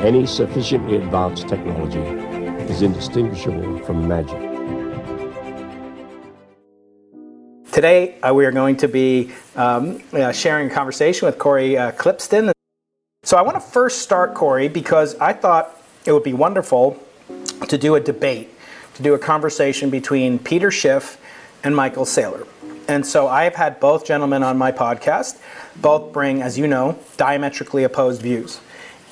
any sufficiently advanced technology is indistinguishable from magic. Today, uh, we are going to be um, uh, sharing a conversation with Cory uh, Klippsten. So, I want to first start, Cory, because I thought it would be wonderful to do a debate, to do a conversation between Peter Schiff and Michael Saylor. And so I've had both gentlemen on my podcast. Both bring, as you know, diametrically opposed views.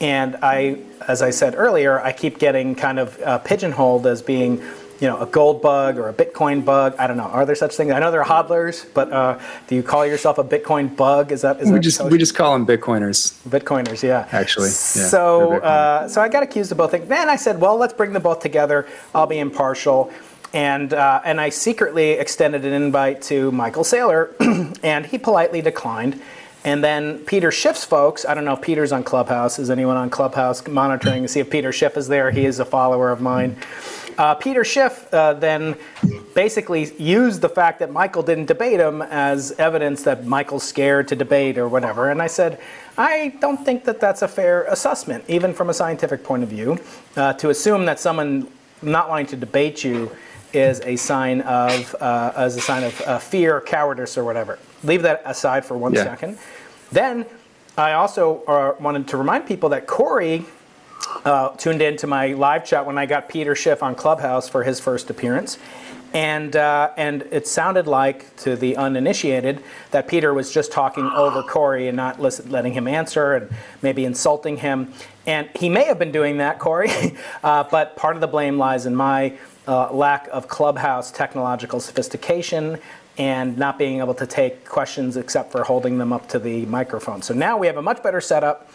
And I, as I said earlier, I keep getting kind of uh, pigeonholed as being, you know, a gold bug or a Bitcoin bug. I don't know. Are there such things? I know there are hodlers, but uh, do you call yourself a Bitcoin bug? Is that is we that just we just call them Bitcoiners? Bitcoiners, yeah. Actually, yeah, so uh, so I got accused of both things. Then I said, well, let's bring them both together. I'll be impartial and uh, and I secretly extended an invite to Michael Saylor, and he politely declined. And then Peter Schiff's folks, I don't know if Peter's on Clubhouse. Is anyone on Clubhouse monitoring to see if Peter Schiff is there? He is a follower of mine. Uh, Peter Schiff uh, then basically used the fact that Michael didn't debate him as evidence that Michael's scared to debate or whatever. And I said, I don't think that that's a fair assessment, even from a scientific point of view, uh, to assume that someone not wanting to debate you is a sign of uh, as a sign of uh, fear, cowardice, or whatever. Leave that aside for one Yeah. second. Then I also uh, wanted to remind people that Cory uh, tuned in to my live chat when I got Peter Schiff on Clubhouse for his first appearance. And, uh, and it sounded like, to the uninitiated, that Peter was just talking over Cory and not listen, letting him answer and maybe insulting him. And he may have been doing that, Cory, uh, but part of the blame lies in my uh, lack of clubhouse technological sophistication and not being able to take questions except for holding them up to the microphone. So now we have a much better setup,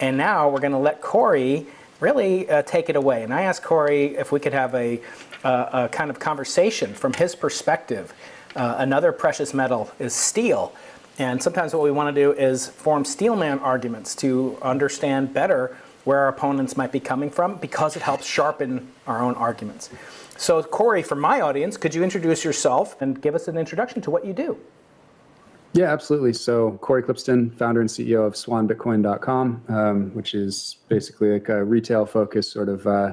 and now we're going to let Cory really uh, take it away. And I asked Cory if we could have a, uh, a kind of conversation from his perspective. Uh, another precious metal is steel. And sometimes what we want to do is form steelman arguments to understand better where our opponents might be coming from because it helps sharpen our own arguments. So, Cory, for my audience, could you introduce yourself and give us an introduction to what you do? Yeah, absolutely. So Cory Klippsten, founder and CEO of SwanBitcoin.com, um, which is basically like a retail-focused sort of uh,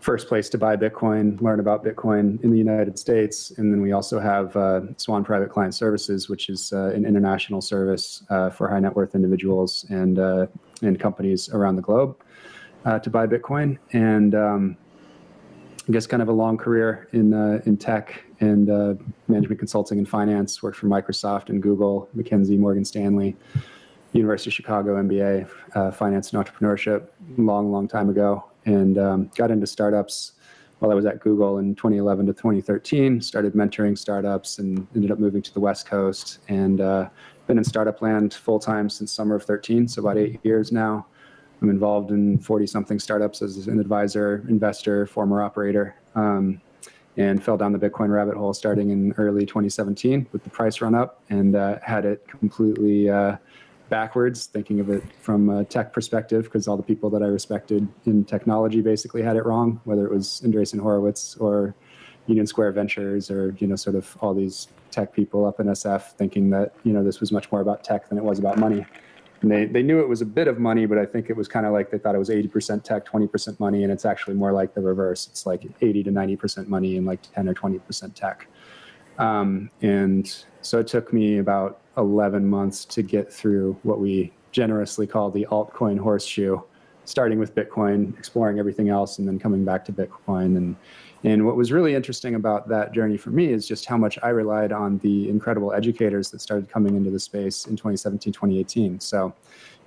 first place to buy Bitcoin, learn about Bitcoin in the United States, and then we also have uh, Swan Private Client Services, which is uh, an international service uh, for high net worth individuals and uh, and companies around the globe uh, to buy Bitcoin. And um, I guess kind of a long career in uh, in tech and management consulting and finance. Worked for Microsoft and Google, McKinsey, Morgan Stanley, University of Chicago MBA, finance and entrepreneurship, long, long time ago, and um, got into startups while I was at Google in 2011 to 2013. Started mentoring startups and ended up moving to the West Coast and uh, been in startup land full time since summer of 13, so about eight years now. I'm involved in 40 something startups as an advisor, investor, former operator, um, and fell down the Bitcoin rabbit hole starting in early 2017 with the price run up and uh, had it completely uh, backwards, thinking of it from a tech perspective, because all the people that I respected in technology basically had it wrong, whether it was Andreessen Horowitz or Union Square Ventures or, you know, sort of all these tech people up in SF thinking that, you know, this was much more about tech than it was about money. And they, they knew it was a bit of money, but I think it was kind of like they thought it was 80% tech, 20% money, and it's actually more like the reverse. It's like 80 to 90% money and like 10 or 20% tech. Um, and so it took me about 11 months to get through what we generously call the altcoin horseshoe, starting with Bitcoin, exploring everything else, and then coming back to Bitcoin. And, and what was really interesting about that journey for me is just how much I relied on the incredible educators that started coming into the space in 2017, 2018. So,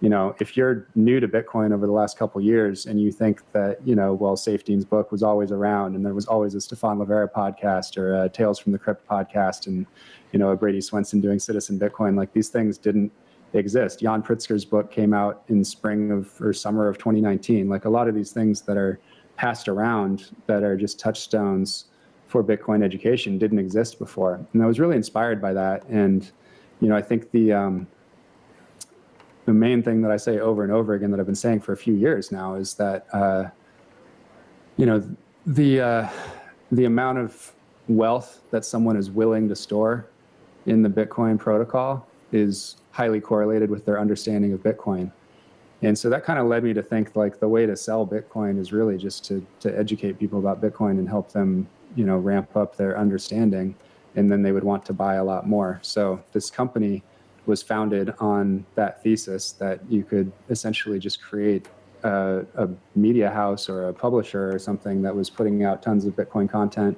you know, if you're new to Bitcoin over the last couple years and you think that, you know, well, Saifedean's book was always around and there was always a Stephan Livera podcast or a Tales from the Crypt podcast and, you know, a Brady Swenson doing Citizen Bitcoin, like these things didn't exist. Yan Pritzker's book came out in spring of or summer of 2019. Like a lot of these things that are passed around that are just touchstones for Bitcoin education didn't exist before. And I was really inspired by that. And, you know, I think the, um, the main thing that I say over and over again that I've been saying for a few years now is that, uh, you know, the, uh, the amount of wealth that someone is willing to store in the Bitcoin protocol is highly correlated with their understanding of Bitcoin. And so that kind of led me to think like the way to sell Bitcoin is really just to to educate people about Bitcoin and help them, you know, ramp up their understanding, and then they would want to buy a lot more. So this company was founded on that thesis that you could essentially just create a, a, media house or a publisher or something that was putting out tons of Bitcoin content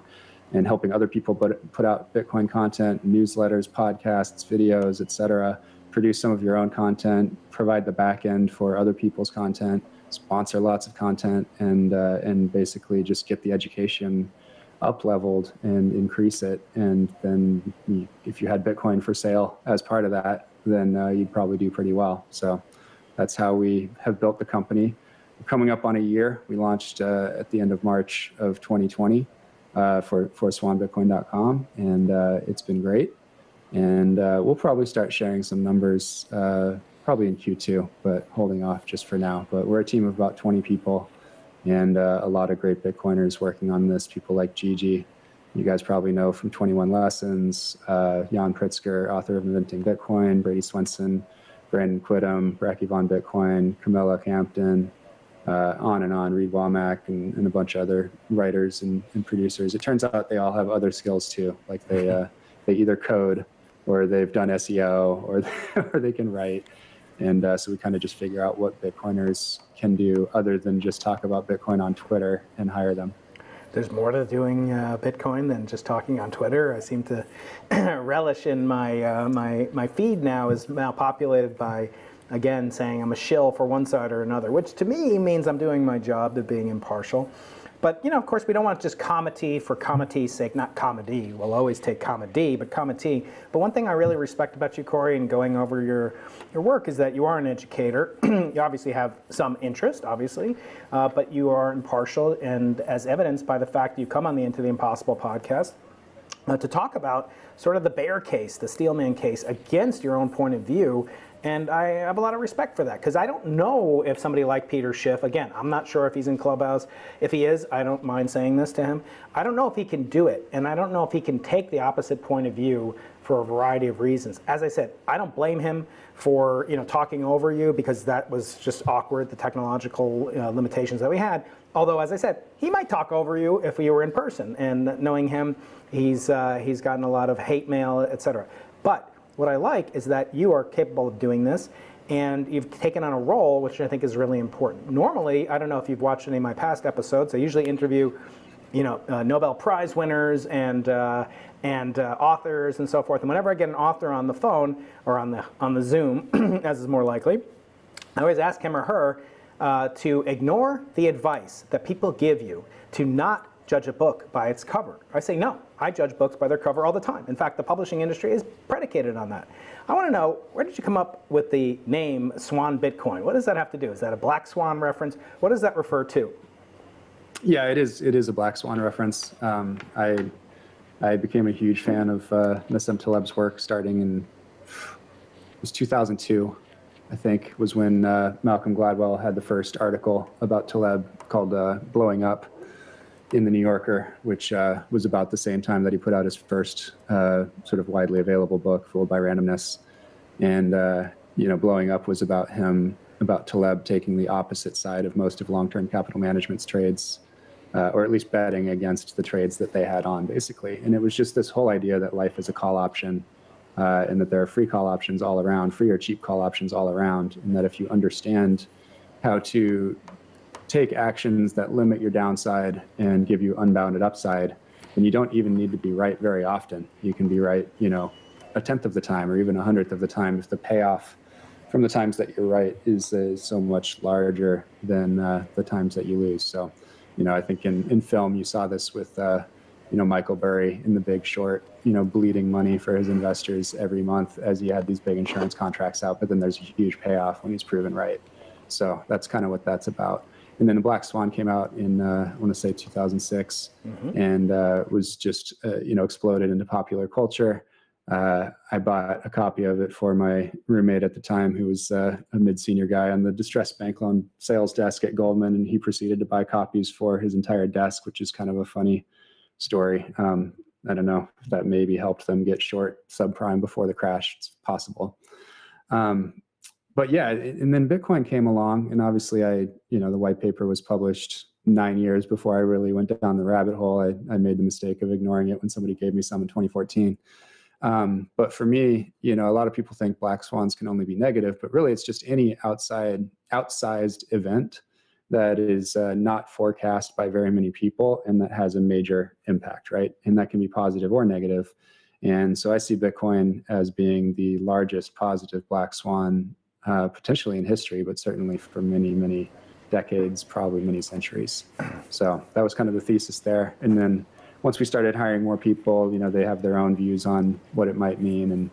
and helping other people put, put out Bitcoin content, newsletters, podcasts, videos, etc. Produce some of your own content, provide the back end for other people's content, sponsor lots of content, and uh, and basically just get the education up leveled and increase it. And then if you had Bitcoin for sale as part of that, then uh, you'd probably do pretty well. So that's how we have built the company. Coming up on a year. We launched uh, at the end of March of 2020 uh, for, for swanbitcoin.com, and uh, it's been great. And uh, we'll probably start sharing some numbers uh, probably in Q2, but holding off just for now. But we're a team of about 20 people and uh, a lot of great Bitcoiners working on this. People like Gigi, you guys probably know from 21 Lessons, uh, Yan Pritzker, author of Inventing Bitcoin, Brady Swenson, Brandon Quittem, Brekkie von Bitcoin, Camilla Campton, uh, on and on, Reid Womack, and, and, a bunch of other writers and, and, producers. It turns out they all have other skills too. Like they, uh, they either code or they've done SEO or, or they can write. And uh, so we kind of just figure out what Bitcoiners can do other than just talk about Bitcoin on Twitter and hire them. There's more to doing uh, Bitcoin than just talking on Twitter. I seem to relish in my uh, my my feed now is now populated by again saying I'm a shill for one side or another, which to me means I'm doing my job of being impartial. But you know, of course, we don't want just comedy for comedy's sake. Not comedy. We'll always take comedy, but comedy. But one thing I really respect about you, Cory, and going over your your work is that you are an educator. you obviously have some interest, obviously, uh, but you are impartial, and as evidenced by the fact you come on the Into the Impossible podcast. Uh, to talk about sort of the bear case, the Steelman case against your own point of view, and I have a lot of respect for that because I don't know if somebody like Peter Schiff, again, I'm not sure if he's in Clubhouse. If he is, I don't mind saying this to him. I don't know if he can do it. And I don't know if he can take the opposite point of view for a variety of reasons. As I said, I don't blame him for you know talking over you because that was just awkward, the technological uh, limitations that we had. Although, as I said, he might talk over you if we were in person. And knowing him, he's, uh, he's gotten a lot of hate mail, etc. But what I like is that you are capable of doing this and you've taken on a role which I think is really important. Normally, I don't know if you've watched any of my past episodes, I usually interview you know, uh, Nobel Prize winners and uh, and uh, authors and so forth. And whenever I get an author on the phone or on the on the Zoom, as is more likely, I always ask him or her uh, to ignore the advice that people give you to not judge a book by its cover. I say no. I judge books by their cover all the time. In fact, the publishing industry is predicated on that. I want to know where did you come up with the name Swan Bitcoin? What does that have to do? Is that a black swan reference? What does that refer to? Yeah, it is. It is a black swan reference. Um, I I became a huge fan of uh, Nassim Taleb's work starting in it was 2002. I think was when uh, Malcolm Gladwell had the first article about Taleb called uh, "Blowing Up." In the New Yorker, which uh, was about the same time that he put out his first uh, sort of widely available book, Fooled by Randomness. And, uh, you know, Blowing Up was about him, about Taleb taking the opposite side of most of long term capital management's trades, uh, or at least betting against the trades that they had on, basically. And it was just this whole idea that life is a call option. Uh, and that there are free call options all around, free or cheap call options all around, and that if you understand how to take actions that limit your downside and give you unbounded upside, and you don't even need to be right very often. You can be right, you know, a tenth of the time or even a hundredth of the time if the payoff from the times that you're right is, uh, so much larger than uh, the times that you lose. So, you know, I think in, in film you saw this with, uh, you know, Michael Burry in The Big Short, you know, bleeding money for his investors every month as he had these big insurance contracts out, but then there's a huge payoff when he's proven right. So that's kind of what that's about and then the Black Swan came out in uh, I want to say 2006, mm-hmm. and uh, was just uh, you know exploded into popular culture. Uh, I bought a copy of it for my roommate at the time, who was uh, a mid-senior guy on the distressed bank loan sales desk at Goldman, and he proceeded to buy copies for his entire desk, which is kind of a funny story. Um, I don't know if that maybe helped them get short subprime before the crash. It's possible. Um, but yeah, and then Bitcoin came along, and obviously, I you know the white paper was published nine years before I really went down the rabbit hole. I, I made the mistake of ignoring it when somebody gave me some in 2014. Um, but for me, you know, a lot of people think black swans can only be negative, but really, it's just any outside outsized event that is uh, not forecast by very many people and that has a major impact, right? And that can be positive or negative. And so I see Bitcoin as being the largest positive black swan, uh, potentially in history, but certainly for many, many decades, probably many centuries. So that was kind of the thesis there. And then once we started hiring more people, you know, they have their own views on what it might mean. And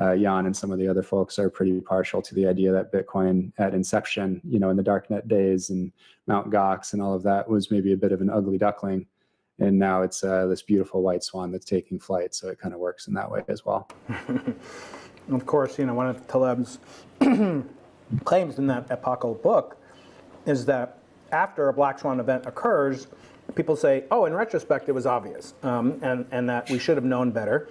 uh, Yan and some of the other folks are pretty partial to the idea that Bitcoin at inception, you know, in the darknet days and Mount Gox and all of that was maybe a bit of an ugly duckling. And now it's uh, this beautiful white swan that's taking flight. So it kind of works in that way as well. of course, you know, one of Taleb's claims in that epochal book is that after a black swan event occurs, people say, oh, in retrospect, it was obvious, um, and, and that we should have known better.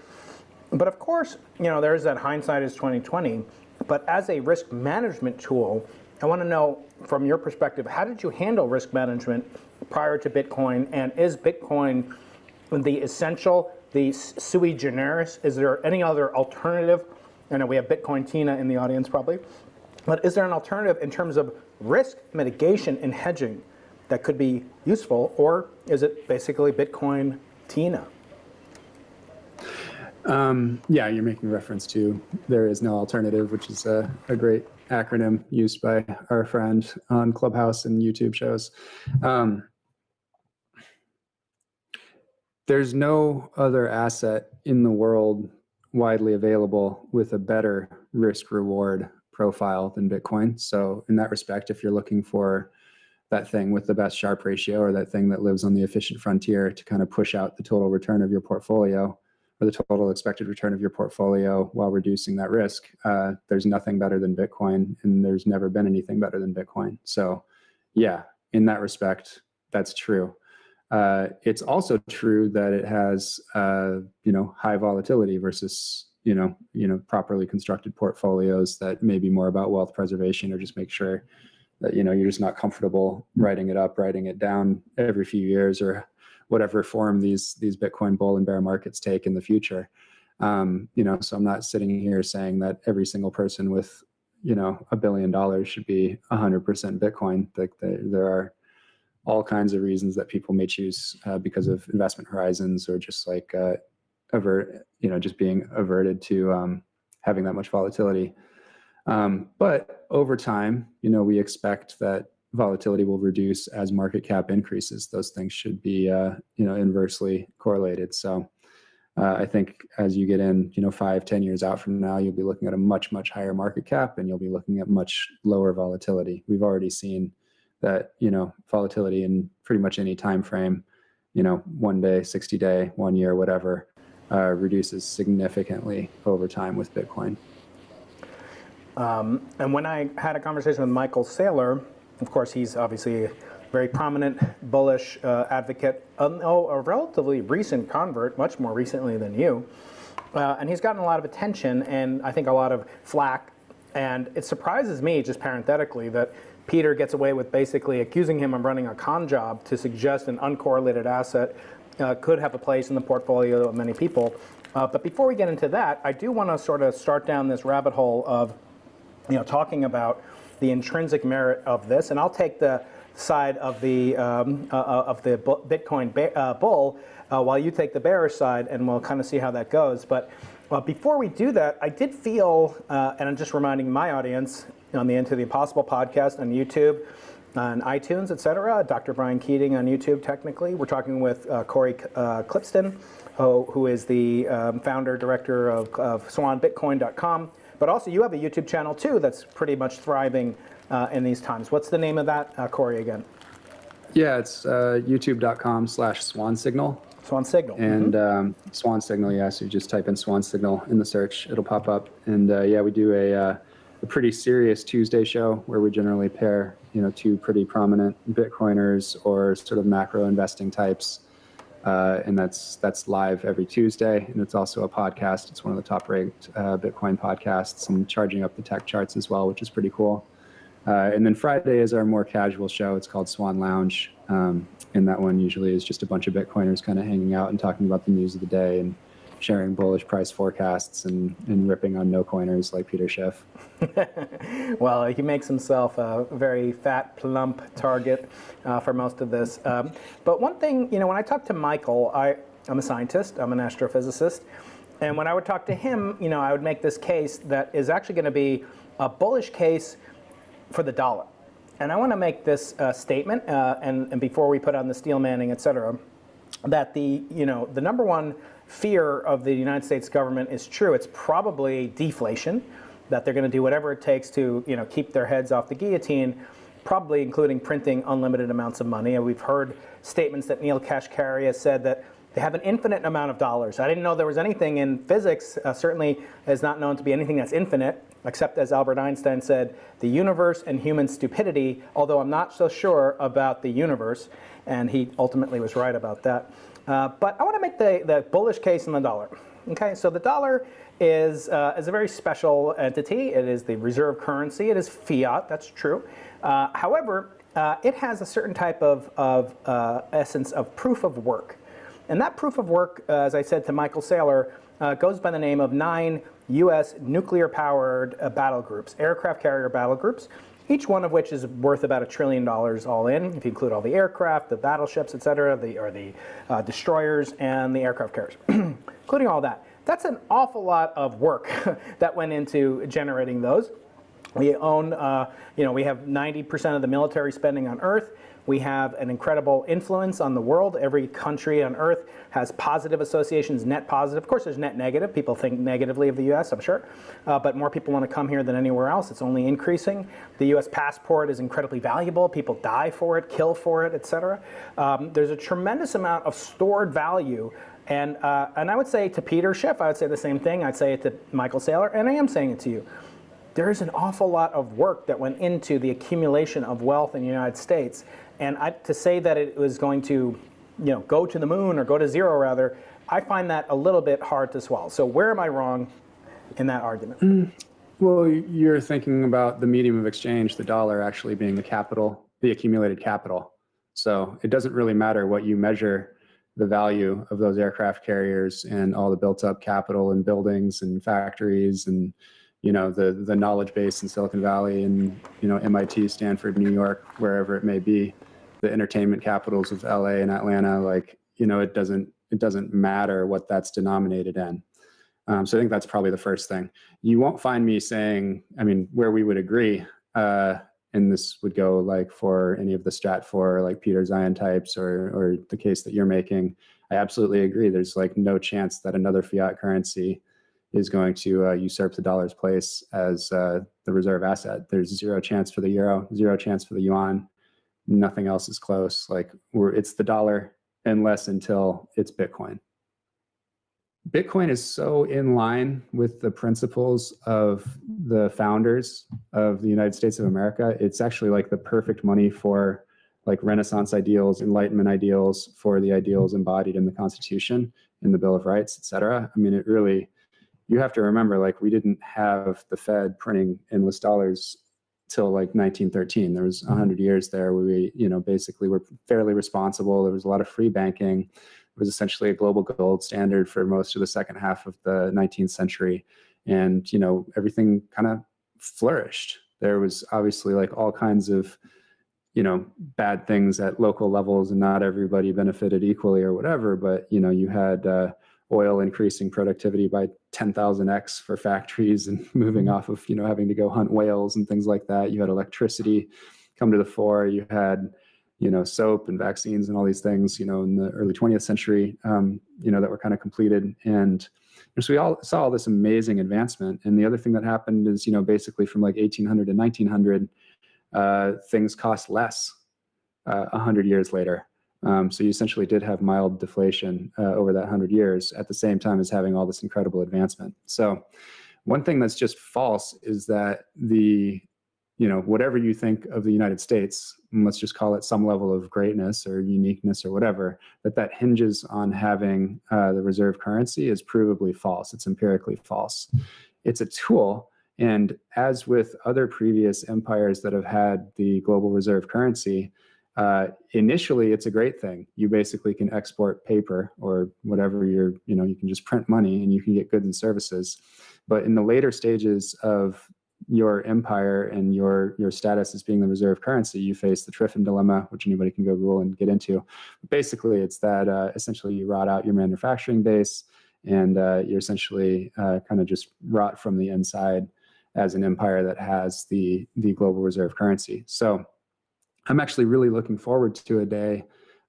But of course, you know, there's that hindsight is 2020. But as a risk management tool, I want to know from your perspective, how did you handle risk management prior to Bitcoin? And is Bitcoin the essential, the sui generis? Is there any other alternative? I know we have Bitcoin Tina in the audience probably. But is there an alternative in terms of risk mitigation and hedging that could be useful? Or is it basically Bitcoin Tina? Um, yeah, you're making reference to there is no alternative, which is a, a, great acronym used by our friend on Clubhouse and YouTube shows. Um, there's no other asset in the world widely available with a better risk reward profile than Bitcoin. So, in that respect, if you're looking for that thing with the best Sharpe ratio or that thing that lives on the efficient frontier to kind of push out the total return of your portfolio, or the total expected return of your portfolio while reducing that risk. Uh, there's nothing better than Bitcoin, and there's never been anything better than Bitcoin. So, yeah, in that respect, that's true. Uh, it's also true that it has, uh, you know, high volatility versus, you know, you know, properly constructed portfolios that may be more about wealth preservation or just make sure that you know you're just not comfortable writing it up, writing it down every few years or whatever form these these Bitcoin bull and bear markets take in the future. Um, you know, so I'm not sitting here saying that every single person with you know a billion dollars should be 100% Bitcoin. Like the, there are all kinds of reasons that people may choose uh, because of investment horizons or just like uh, avert, you know, just being averted to um, having that much volatility. Um, but over time, you know, we expect that volatility will reduce as market cap increases. Those things should be, uh, you know, inversely correlated. So uh, I think as you get in, you know, five, ten years out from now, you'll be looking at a much, much higher market cap, and you'll be looking at much lower volatility. We've already seen that, you know, volatility in pretty much any time frame, you know, one day, sixty day, one year, whatever, uh, reduces significantly over time with Bitcoin. Um, and when I had a conversation with Michael Saylor, of course, he's obviously a very prominent bullish uh, advocate, um, oh, a relatively recent convert, much more recently than you. Uh, and he's gotten a lot of attention and I think a lot of flack. And it surprises me, just parenthetically, that Peter gets away with basically accusing him of running a con job to suggest an uncorrelated asset uh, could have a place in the portfolio of many people. Uh, but before we get into that, I do want to sort of start down this rabbit hole of, you know, talking about the intrinsic merit of this, and I'll take the side of the um, uh, uh of the Bitcoin uh, bull uh, while you take the bearish side, and we'll kind of see how that goes. But uh, before we do that, I did feel, uh, and I'm just reminding my audience on the Into the Impossible podcast on YouTube, on iTunes, etc. Dr. Brian Keating on YouTube. Technically, we're talking with Cory Klippsten, who, who is the um, founder director of, of SwanBitcoin.com. But also, you have a YouTube channel too that's pretty much thriving uh, in these times. What's the name of that, uh, Cory, again? Yeah, it's uh, youtube.com slash swan signal. Swan Signal. And mm-hmm. um, Swan Signal, yeah. So you just type in Swan Signal in the search, it'll pop up. And uh, yeah, we do a, uh, a pretty serious Tuesday show where we generally pair, you know, two pretty prominent Bitcoiners or sort of macro investing types Uh, and that's that's live every Tuesday, and it's also a podcast. It's one of the top ranked uh, Bitcoin podcasts, and charging up the tech charts as well, which is pretty cool. Uh, and then Friday is our more casual show. It's called Swan Lounge, um, and that one usually is just a bunch of Bitcoiners kind of hanging out and talking about the news of the day and sharing bullish price forecasts and, and ripping on no coiners like Peter Schiff. well, he makes himself a very fat, plump target uh, for most of this. Um, but one thing, you know, when I talk to Michael, I, I'm a scientist, I'm an astrophysicist, and when I would talk to him, you know, I would make this case that is actually going to be a bullish case for the dollar. And I want to make this uh, statement, uh, and, and before we put on the steel manning, et cetera, that the, you know, the number one fear of the United States government is true. It's probably deflation, that they're going to do whatever it takes to you know, keep their heads off the guillotine, probably including printing unlimited amounts of money. And we've heard statements that Neel Kashkari has said that they have an infinite amount of dollars. I didn't know there was anything in physics, uh, certainly is not known to be anything that's infinite, except as Albert Einstein said, the universe and human stupidity, although I'm not so sure about the universe, and he ultimately was right about that. Uh, but I want to make the, the bullish case in the dollar. Okay, so the dollar is, uh, is a very special entity. It is the reserve currency. It is fiat, that's true. Uh, however, uh, it has a certain type of, of uh, essence of proof of work. And that proof of work, uh, as I said to Michael Saylor, goes by the name of nine U.S. nuclear powered battle groups, aircraft carrier battle groups each one of which is worth about a trillion dollars all in, if you include all the aircraft, the battleships, et cetera, the, or the uh, destroyers and the aircraft carriers, including all that. That's an awful lot of work that went into generating those. We own, uh, you know, we have 90% of the military spending on Earth. We have an incredible influence on the world. Every country on earth has positive associations, net positive. Of course, there's net negative. People think negatively of the US, I'm sure. Uh, but more people want to come here than anywhere else. It's only increasing. The US passport is incredibly valuable. People die for it, kill for it, etc. Um, there's a tremendous amount of stored value and, uh, and I would say to Peter Schiff, I would say the same thing. I'd say it to Michael Saylor, and I am saying it to you. There is an awful lot of work that went into the accumulation of wealth in the United States. And I, to say that it was going to, you know, go to the moon or go to zero rather, I find that a little bit hard to swallow. So where am I wrong in that argument? Mm. Well, you're thinking about the medium of exchange, the dollar actually being the capital, the accumulated capital. So it doesn't really matter what you measure the value of those aircraft carriers and all the built up capital and buildings and factories and you know the the knowledge base in Silicon Valley and you know MIT, Stanford, New York, wherever it may be the entertainment capitals of LA and Atlanta, like you know, it doesn't it doesn't matter what that's denominated in. Um, so I think that's probably the first thing. You won't find me saying, I mean, where we would agree, uh, and this would go like for any of the Stratfor, like Peter Zeihan types, or or the case that you're making. I absolutely agree. There's like no chance that another fiat currency is going to uh, usurp the dollar's place as uh, the reserve asset. There's zero chance for the euro, zero chance for the yuan, nothing else is close. Like we're it's the dollar unless until it's Bitcoin. Bitcoin is so in line with the principles of the founders of the United States of America. It's actually like the perfect money for like Renaissance ideals, Enlightenment ideals, for the ideals embodied in the Constitution, in the Bill of Rights, et cetera. I mean, it really, you have to remember, like, we didn't have the Fed printing endless dollars till like 1913. There was 100 mm-hmm. years there where we, you know, basically were fairly responsible. There was a lot of free banking. It was essentially a global gold standard for most of the second half of the 19th century. And, you know, everything kind of flourished. There was obviously like all kinds of, you know, bad things at local levels and not everybody benefited equally or whatever. But, you know, you had, uh, oil increasing productivity by 10,000x for factories and moving mm-hmm. off of, you know, having to go hunt whales and things like that. You had electricity come to the fore. You had, you know, soap and vaccines and all these things, you know, in the early 20th century, um, you know, that were kind of completed. And so we all saw all this amazing advancement. And the other thing that happened is, you know, basically from like 1800 to 1900, uh, things cost less uh, 100 years later. Um, so you essentially did have mild deflation uh, over that 100 years at the same time as having all this incredible advancement. So one thing that's just false is that the you know, whatever you think of the United States, let's just call it some level of greatness or uniqueness or whatever, that that hinges on having uh, the reserve currency is provably false. It's empirically false. It's a tool. And as with other previous empires that have had the global reserve currency, uh, initially it's a great thing. You basically can export paper or whatever you're, you know, you can just print money and you can get goods and services. But in the later stages of your empire and your your status as being the reserve currency, you face the Triffin dilemma, which anybody can go Google and get into. Basically, it's that uh, essentially you rot out your manufacturing base, and uh, you essentially uh, kind of just rot from the inside as an empire that has the the global reserve currency. So, I'm actually really looking forward to a day.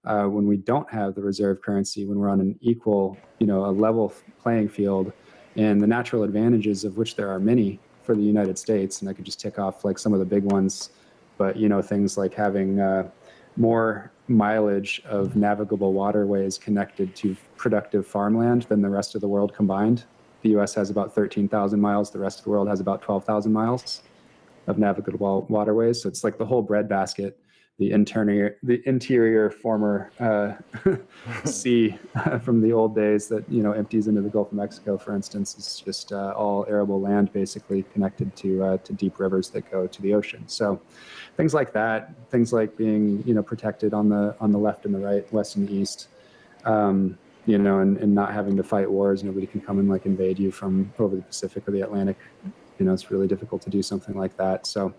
Uh, when we don't have the reserve currency, when we're on an equal, you know, a level playing field, and the natural advantages of which there are many for the United States, and I could just tick off like some of the big ones, but you know things like having uh, more mileage of navigable waterways connected to productive farmland than the rest of the world combined. The U.S. has about 13,000 miles. The rest of the world has about 12,000 miles of navigable waterways. So it's like the whole breadbasket the interior the interior former uh, sea from the old days that you know empties into the Gulf of Mexico, for instance, is just uh, all arable land basically connected to uh, to deep rivers that go to the ocean. So things like that, things like being you know protected on the on the left and the right, west and east. Um, you know, and, and not having to fight wars. Nobody can come and like invade you from over the Pacific or the Atlantic. You know, it's really difficult to do something like that. So,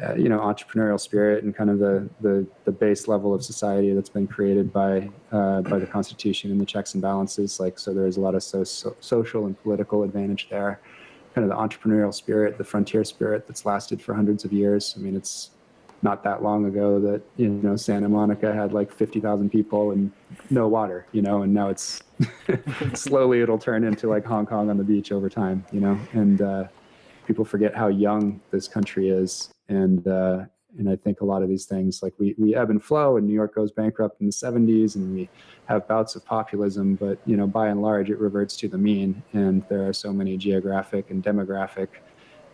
uh, you know entrepreneurial spirit and kind of the, the, the base level of society that's been created by uh, by the Constitution and the checks and balances. Like so, there's a lot of so, so, social and political advantage there. Kind of the entrepreneurial spirit, the frontier spirit that's lasted for hundreds of years. I mean, it's not that long ago that you know Santa Monica had like fifty thousand people and no water, you know, and now it's slowly it'll turn into like Hong Kong on the beach over time, you know, and uh, people forget how young this country is and uh, and I think a lot of these things, like we, we ebb and flow, and New York goes bankrupt in the 70s, and we have bouts of populism, but you know, by and large, it reverts to the mean, and there are so many geographic and demographic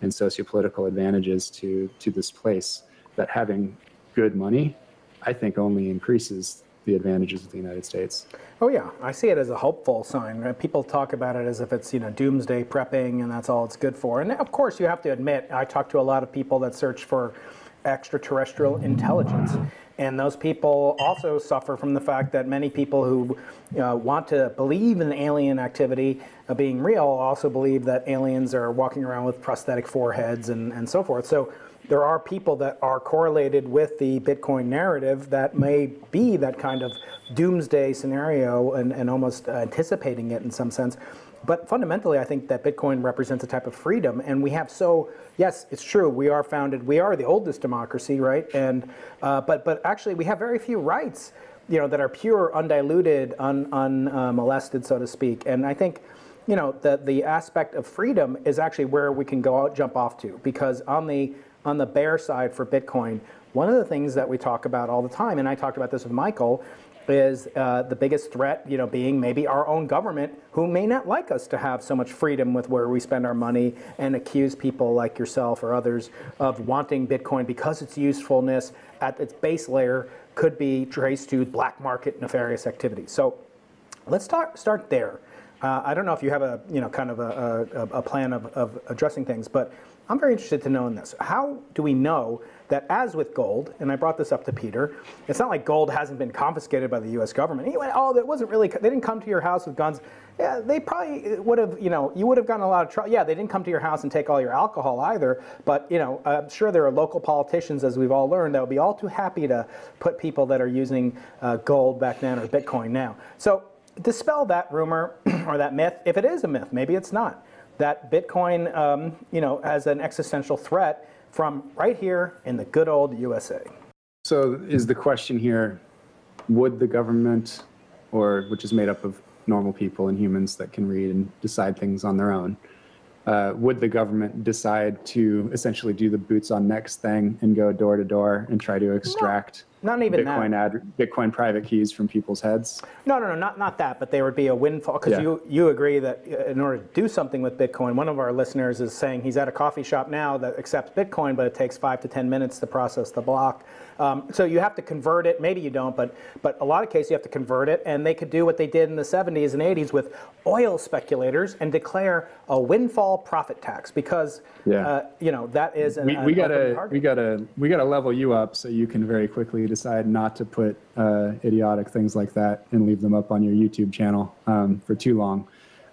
and sociopolitical advantages to to this place that having good money, I think, only increases the advantages of the United States. Oh yeah, I see it as a hopeful sign. Right? People talk about it as if it's you know doomsday prepping and that's all it's good for. And of course, you have to admit, I talk to a lot of people that search for extraterrestrial intelligence. And those people also suffer from the fact that many people who uh, want to believe in alien activity uh, being real also believe that aliens are walking around with prosthetic foreheads and, and so forth. So there are people that are correlated with the Bitcoin narrative that may be that kind of doomsday scenario and, and almost anticipating it in some sense. But fundamentally, I think that Bitcoin represents a type of freedom, and we have so yes, it's true. We are founded. We are the oldest democracy, right? And uh, but but actually, we have very few rights, you know, that are pure, undiluted, un, unmolested, so to speak. And I think you know the the aspect of freedom is actually where we can go out, jump off to because on the on the bear side for Bitcoin, one of the things that we talk about all the time, and I talked about this with Michael, is uh, the biggest threat, you know, being maybe our own government, who may not like us to have so much freedom with where we spend our money, and accuse people like yourself or others of wanting Bitcoin because its usefulness at its base layer could be traced to black market nefarious activities. So let's start start there. Uh, I don't know if you have a you know kind of a, a, a plan of, of addressing things, but I'm very interested to know in this. How do we know that, as with gold, and I brought this up to Peter, it's not like gold hasn't been confiscated by the U.S. government. Went, oh, that wasn't really. They didn't come to your house with guns. Yeah, they probably would have. You know, you would have gotten a lot of trouble. Yeah, they didn't come to your house and take all your alcohol either. But you know, I'm sure there are local politicians, as we've all learned, that would be all too happy to put people that are using uh, gold back then or Bitcoin now. So dispel that rumor or that myth. If it is a myth, maybe it's not that Bitcoin, um, you know, as an existential threat from right here in the good old USA. So is the question here, would the government, or which is made up of normal people and humans that can read and decide things on their own, uh, would the government decide to essentially do the boots on next thing and go door to door and try to extract? Not even that. Bitcoin ad, Bitcoin private keys from people's heads. No, no, no, not, not that, but there would be a windfall, because Yeah. you, you agree that uh, in order to do something with Bitcoin, one of our listeners is saying he's at a coffee shop now that accepts Bitcoin, but it takes five to 10 minutes to process the block. Um, so you have to convert it, maybe you don't, but, but a lot of cases you have to convert it, and they could do what they did in the 70s and 80s with oil speculators and declare a windfall profit tax, because, Yeah. uh, you know, that is an, we, we gotta we gotta we gotta level you up so you can very quickly decide not to put uh, idiotic things like that and leave them up on your YouTube channel um, for too long.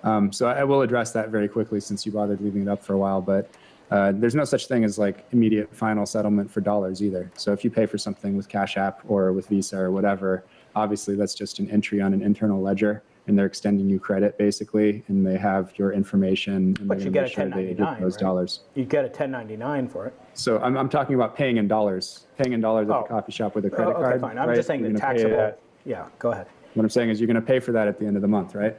Um, so I will address that very quickly since you bothered leaving it up for a while. But uh, there's no such thing as like immediate final settlement for dollars either. So if you pay for something with Cash App or with Visa or whatever, obviously that's just an entry on an internal ledger. And they're extending you credit basically, and they have your information. And But they're you get a sure give 1099, those right? dollars. You get a 1099 for it. So I'm, I'm talking about paying in dollars, paying in dollars at Oh. the coffee shop with a credit Oh, okay, card. fine. I'm right? just saying You're the taxable. Yeah, go ahead. What I'm saying is you're going to pay for that at the end of the month, right?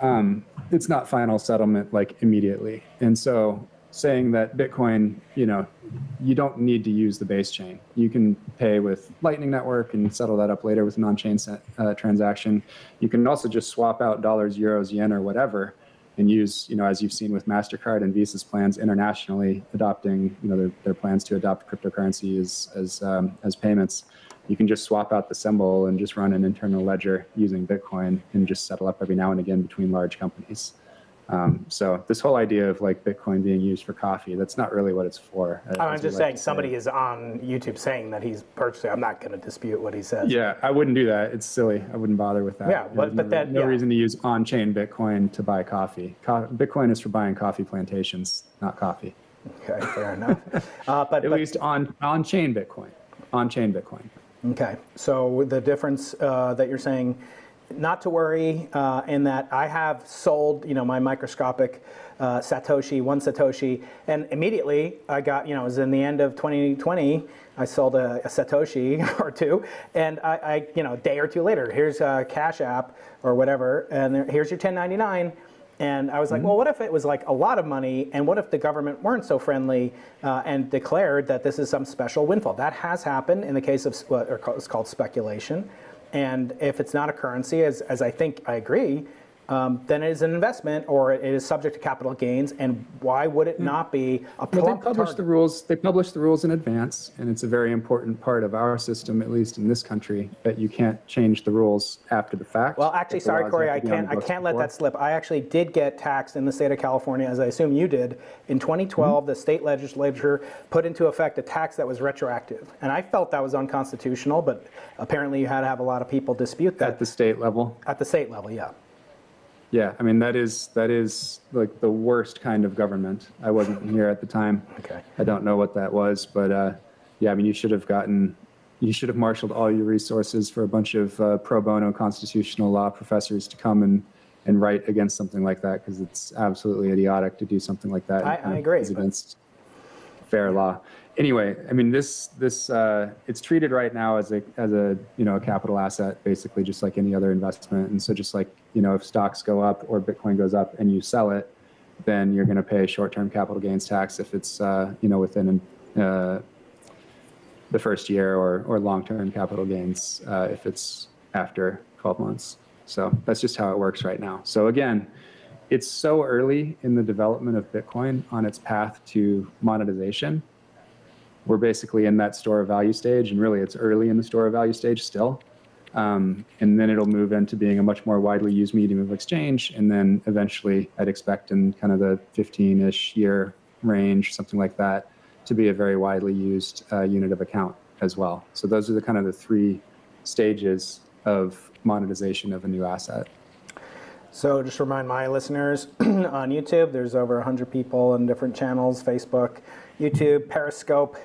Um, it's not final settlement like immediately. And so saying that Bitcoin, you know, you don't need to use the base chain. You can pay with Lightning Network and settle that up later with an on-chain uh, transaction. You can also just swap out dollars, euros, yen, or whatever, and use, you know, as you've seen with Mastercard and Visa's plans internationally, adopting, you know, their, their plans to adopt cryptocurrency as as um, as payments. You can just swap out the symbol and just run an internal ledger using Bitcoin and just settle up every now and again between large companies. Um, so this whole idea of like Bitcoin being used for coffee, that's not really what it's for. I'm we just like saying to say. somebody is on YouTube saying that he's purchasing. I'm not going to dispute what he says. Yeah, I wouldn't do that. It's silly. I wouldn't bother with that. Yeah, but- There's but no, that- no yeah. reason to use on-chain Bitcoin to buy coffee. Co- Bitcoin is for buying coffee plantations, not coffee. Okay, fair enough. Uh, but, At but least on on-chain Bitcoin. On-chain Bitcoin. okay, so the difference uh, that you're saying, not to worry, uh, in that I have sold, you know, my microscopic uh, Satoshi, one Satoshi, and immediately I got, you know, it was in the end of 2020. I sold a, a Satoshi or two, and I, I, you know, a day or two later, here's a Cash App or whatever, and there, here's your 1099. And I was like, well, what if it was like a lot of money, and what if the government weren't so friendly uh, and declared that this is some special windfall? That has happened in the case of what is called speculation. And if it's not a currency, as, as I think I agree, um, then it is an investment or it is subject to capital gains. And why would it not be a Well, they publish target? the rules. They publish the rules in advance, and it's a very important part of our system, at least in this country, that you can't change the rules after the fact. Well, actually, sorry, Cory, I to be on can't, I can't let that slip. I actually did get taxed in the state of California, as I assume you did. In 2012, Mm-hmm. the state legislature put into effect a tax that was retroactive. And I felt that was unconstitutional, but apparently you had to have a lot of people dispute that at the state level. at the state level, yeah. Yeah, I mean that is that is like the worst kind of government. I wasn't here at the time. Okay. I don't know what that was, but uh, yeah, I mean you should have gotten, you should have marshaled all your resources for a bunch of uh, pro bono constitutional law professors to come and and write against something like that because it's absolutely idiotic to do something like that. I- I agree, but- against fair law. Anyway, I mean this this uh, it's treated right now as a as a you know a capital asset basically just like any other investment. And so just like you know if stocks go up or Bitcoin goes up and you sell it, then you're going to pay short-term capital gains tax if it's uh, you know within uh, the first year or or long-term capital gains uh, if it's after 12 months. So that's just how it works right now. So again, it's so early in the development of Bitcoin on its path to monetization. We're basically in that store of value stage, and really it's early in the store of value stage still. Um, and then it'll move into being a much more widely used medium of exchange. And then eventually, I'd expect in kind of the 15 ish year range, something like that, to be a very widely used uh, unit of account as well. So, those are the kind of the three stages of monetization of a new asset. So just remind my listeners on YouTube, there's over 100 people in different channels Facebook, YouTube, Periscope,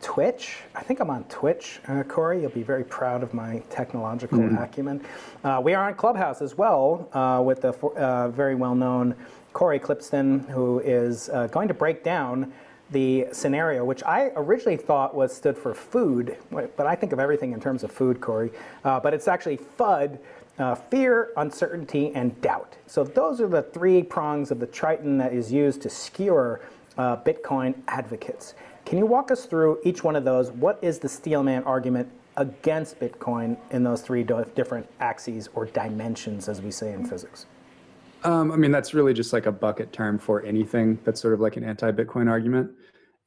Twitch. I think I'm on Twitch, uh, Cory. You'll be very proud of my technological acumen. Uh, we are on Clubhouse as well uh, with the uh, very well known Cory Klippsten, who is uh, going to break down the scenario, which I originally thought was stood for food, but I think of everything in terms of food, Cory. Uh, but it's actually FUD, uh, fear, uncertainty, and doubt. So those are the three prongs of the Triton that is used to skewer uh, Bitcoin advocates. Can you walk us through each one of those? What is the Steelman argument against Bitcoin in those three different axes or dimensions, as we say in physics? Um, I mean, that's really just like a bucket term for anything that's sort of like an anti-Bitcoin argument.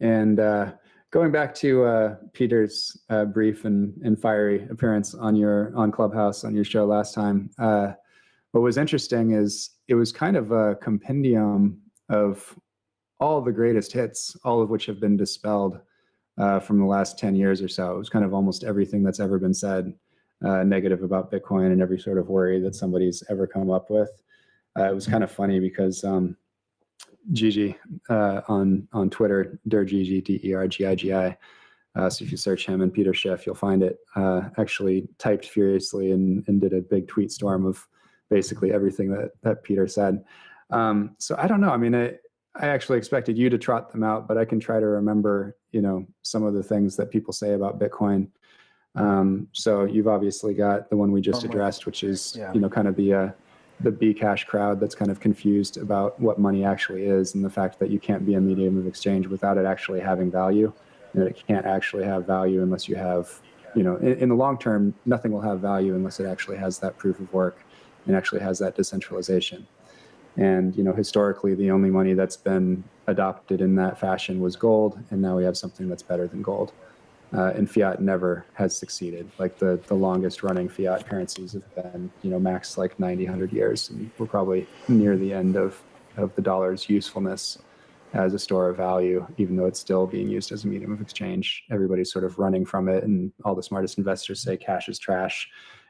And uh, going back to uh, Peter's uh, brief and, and fiery appearance on your on Clubhouse on your show last time, uh, what was interesting is it was kind of a compendium of all the greatest hits, all of which have been dispelled uh, from the last 10 years or so. It was kind of almost everything that's ever been said uh, negative about Bitcoin and every sort of worry that somebody's ever come up with. Uh, it was kind of funny because um, Gigi uh, on on Twitter, Dergigi, D E R G I G I. Uh, so if you search him and Peter Schiff, you'll find it. Uh, actually, typed furiously and, and did a big tweet storm of basically everything that that Peter said. Um, so I don't know. I mean, I, I actually expected you to trot them out, but I can try to remember, you know, some of the things that people say about Bitcoin. Um, so you've obviously got the one we just addressed, which is, Yeah. you know, kind of the uh, the Bcash crowd that's kind of confused about what money actually is, and the fact that you can't be a medium of exchange without it actually having value, and that it can't actually have value unless you have, you know, in, in the long term, nothing will have value unless it actually has that proof of work and actually has that decentralization. And you know, historically, the only money that's been adopted in that fashion was gold, and now we have something that's better than gold. Uh, and fiat never has succeeded. Like the the longest running fiat currencies have been, you know, max like 90, 100 years, and we're probably near the end of of the dollar's usefulness as a store of value, even though it's still being used as a medium of exchange. Everybody's sort of running from it, and all the smartest investors say cash is trash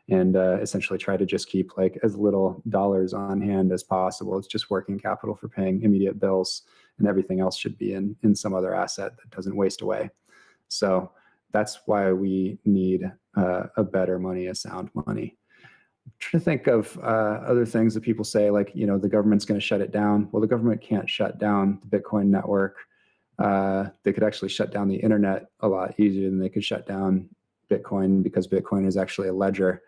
and uh, essentially try to just keep like as little dollars on hand as possible. It's just working capital for paying immediate bills, and everything else should be in in some other asset that doesn't waste away. So that's why we need uh, a better money, a sound money. I'm trying to think of uh, other things that people say, like you know, the government's going to shut it down. Well, the government can't shut down the Bitcoin network. Uh, they could actually shut down the internet a lot easier than they could shut down Bitcoin because Bitcoin is actually a ledger.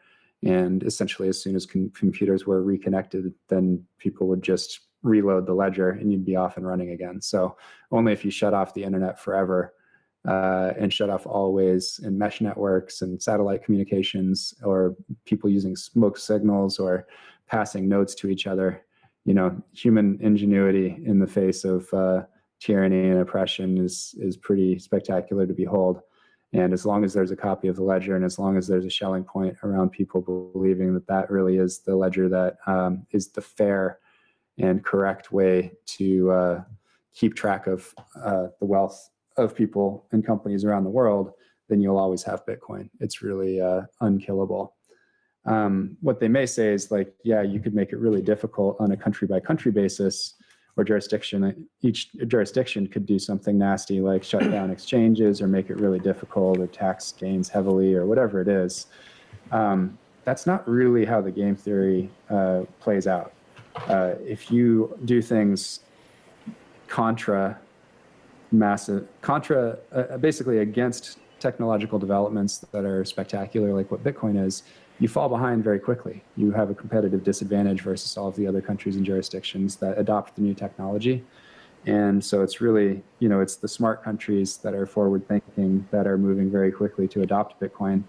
And essentially, as soon as com- computers were reconnected, then people would just reload the ledger and you'd be off and running again. So, only if you shut off the internet forever uh, and shut off all ways and mesh networks and satellite communications or people using smoke signals or passing notes to each other, you know, human ingenuity in the face of uh, tyranny and oppression is is pretty spectacular to behold. And as long as there's a copy of the ledger, and as long as there's a Schelling point around people believing that that really is the ledger that um, is the fair and correct way to uh, keep track of uh, the wealth of people and companies around the world, then you'll always have Bitcoin. It's really uh, unkillable. Um, what they may say is like, yeah, you could make it really difficult on a country by country basis or jurisdiction. Each jurisdiction could do something nasty like shut down exchanges or make it really difficult or tax gains heavily or whatever it is. Um, that's not really how the game theory uh, plays out. Uh, if you do things contra massive contra uh, basically against technological developments that are spectacular like what bitcoin is you fall behind very quickly you have a competitive disadvantage versus all of the other countries and jurisdictions that adopt the new technology and so it's really you know it's the smart countries that are forward thinking that are moving very quickly to adopt bitcoin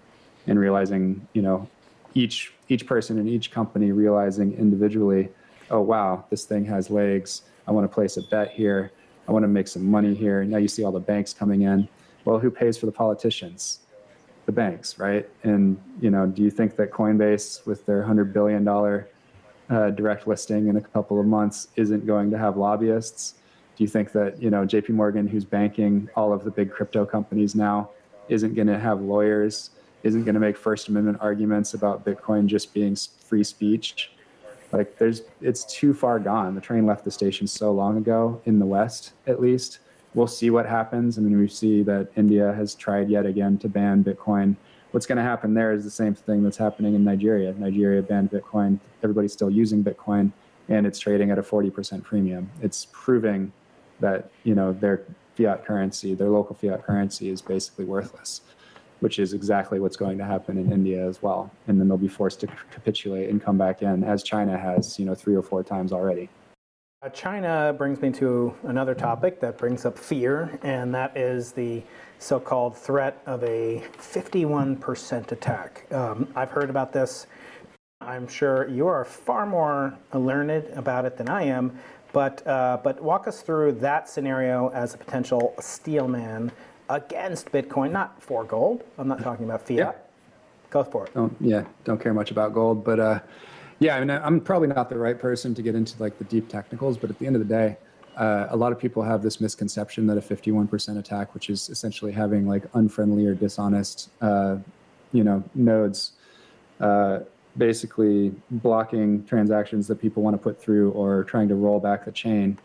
and realizing you know each each person and each company realizing individually oh wow this thing has legs i want to place a bet here I want to make some money here. Now you see all the banks coming in. Well, who pays for the politicians? The banks, right? And you know, do you think that Coinbase, with their hundred billion dollar uh, direct listing in a couple of months, isn't going to have lobbyists? Do you think that you know J.P. Morgan, who's banking all of the big crypto companies now, isn't going to have lawyers? Isn't going to make First Amendment arguments about Bitcoin just being free speech? like there's it's too far gone the train left the station so long ago in the west at least we'll see what happens. I mean we see that india has tried yet again to ban bitcoin. What's going to happen there is the same thing that's happening in nigeria. Nigeria banned bitcoin. Everybody's still using bitcoin and it's trading at a 40% premium. It's proving that you know their fiat currency their local fiat currency is basically worthless which is exactly what's going to happen in India as well. And then they'll be forced to capitulate and come back in, as China has, you know, three or four times already. Uh, China brings me to another topic that brings up fear, and that is the so called threat of a 51% attack. Um, I've heard about this. I'm sure you are far more learned about it than I am, but, uh, but walk us through that scenario as a potential steelman against Bitcoin, not for gold. I'm not talking about fiat. Yeah. Go for it. Don't, yeah, don't care much about gold, but uh, yeah, I mean, I'm probably not the right person to get into like the deep technicals, but at the end of the day, uh, a lot of people have this misconception that a 51% attack, which is essentially having like unfriendly or dishonest, uh, you know, nodes, uh, basically blocking transactions that people want to put through or trying to roll back the chain.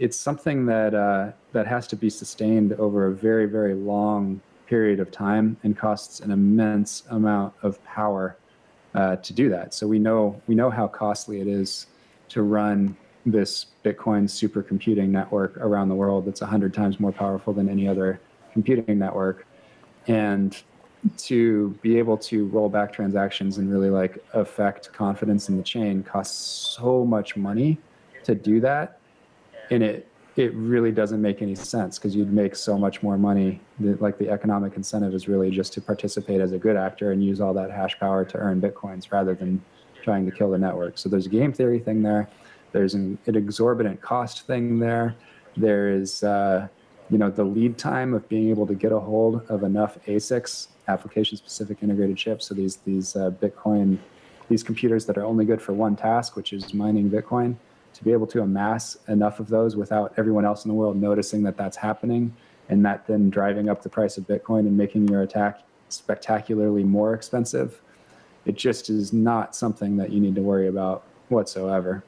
It's something that uh, that has to be sustained over a very, very long period of time and costs an immense amount of power uh, to do that. So we know we know how costly it is to run this Bitcoin supercomputing network around the world that's 100 times more powerful than any other computing network. And to be able to roll back transactions and really like affect confidence in the chain costs so much money to do that. And it it really doesn't make any sense because you'd make so much more money. The, like the economic incentive is really just to participate as a good actor and use all that hash power to earn bitcoins rather than trying to kill the network. So there's a game theory thing there. There's an, an exorbitant cost thing there. There is, uh, you know, the lead time of being able to get a hold of enough ASICs, application-specific integrated chips. So these these uh, Bitcoin, these computers that are only good for one task, which is mining Bitcoin to be able to amass enough of those without everyone else in the world noticing that that's happening and that then driving up the price of Bitcoin and making your attack spectacularly more expensive, it just is not something that you need to worry about whatsoever.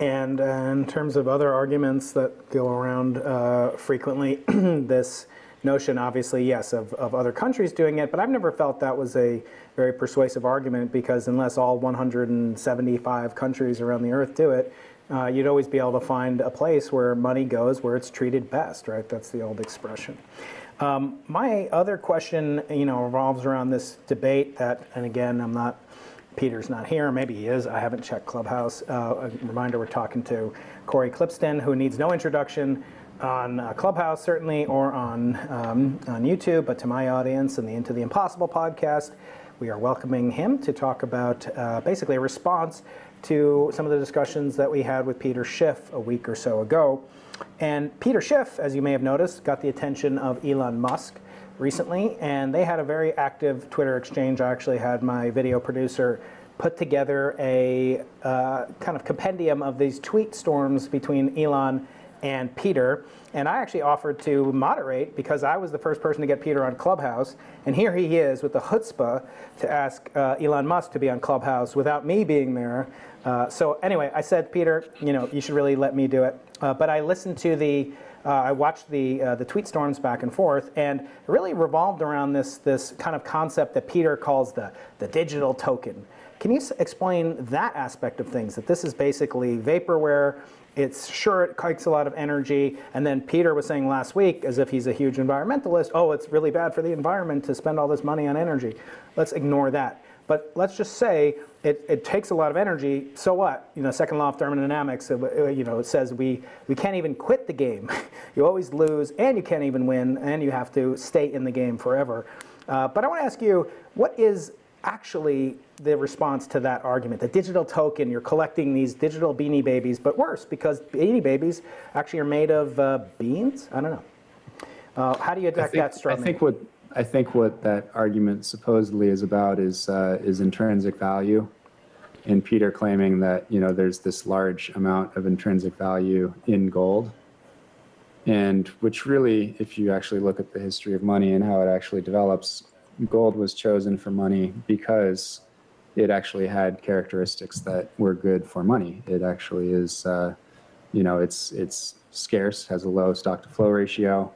And uh, in terms of other arguments that go around uh, frequently, this notion, obviously, yes, of, of other countries doing it, but I've never felt that was a very persuasive argument because unless all 175 countries around the earth do it, uh, you'd always be able to find a place where money goes where it's treated best, right? That's the old expression. Um, my other question, you know, revolves around this debate that, and again, I'm not, Peter's not here, maybe he is, I haven't checked Clubhouse. Uh, a reminder, we're talking to Cory Klippsten, who needs no introduction, on uh, Clubhouse, certainly, or on, um, on YouTube, but to my audience and the Into the Impossible podcast, we are welcoming him to talk about uh, basically a response to some of the discussions that we had with Peter Schiff a week or so ago. And Peter Schiff, as you may have noticed, got the attention of Elon Musk recently, and they had a very active Twitter exchange. I actually had my video producer put together a uh, kind of compendium of these tweet storms between Elon and Peter. And I actually offered to moderate because I was the first person to get Peter on Clubhouse. And here he is with the chutzpah to ask uh, Elon Musk to be on Clubhouse without me being there. Uh, so anyway, I said, Peter, you know, you should really let me do it. Uh, but I listened to the, uh, I watched the uh, the tweet storms back and forth, and it really revolved around this this kind of concept that Peter calls the the digital token. Can you explain that aspect of things? That this is basically vaporware it's sure it takes a lot of energy. And then Peter was saying last week, as if he's a huge environmentalist, oh, it's really bad for the environment to spend all this money on energy. Let's ignore that. But let's just say it, it takes a lot of energy. So what? You know, second law of thermodynamics. You know, it says we we can't even quit the game. you always lose, and you can't even win, and you have to stay in the game forever. Uh, but I want to ask you, what is actually the response to that argument. The digital token, you're collecting these digital beanie babies, but worse, because beanie babies actually are made of uh, beans? I don't know. Uh, how do you attack that straw I think what I think what that argument supposedly is about is uh, is intrinsic value, and Peter claiming that you know there's this large amount of intrinsic value in gold, and which really, if you actually look at the history of money and how it actually develops, gold was chosen for money because it actually had characteristics that were good for money. It actually is, uh, you know, it's it's scarce, has a low stock to flow ratio.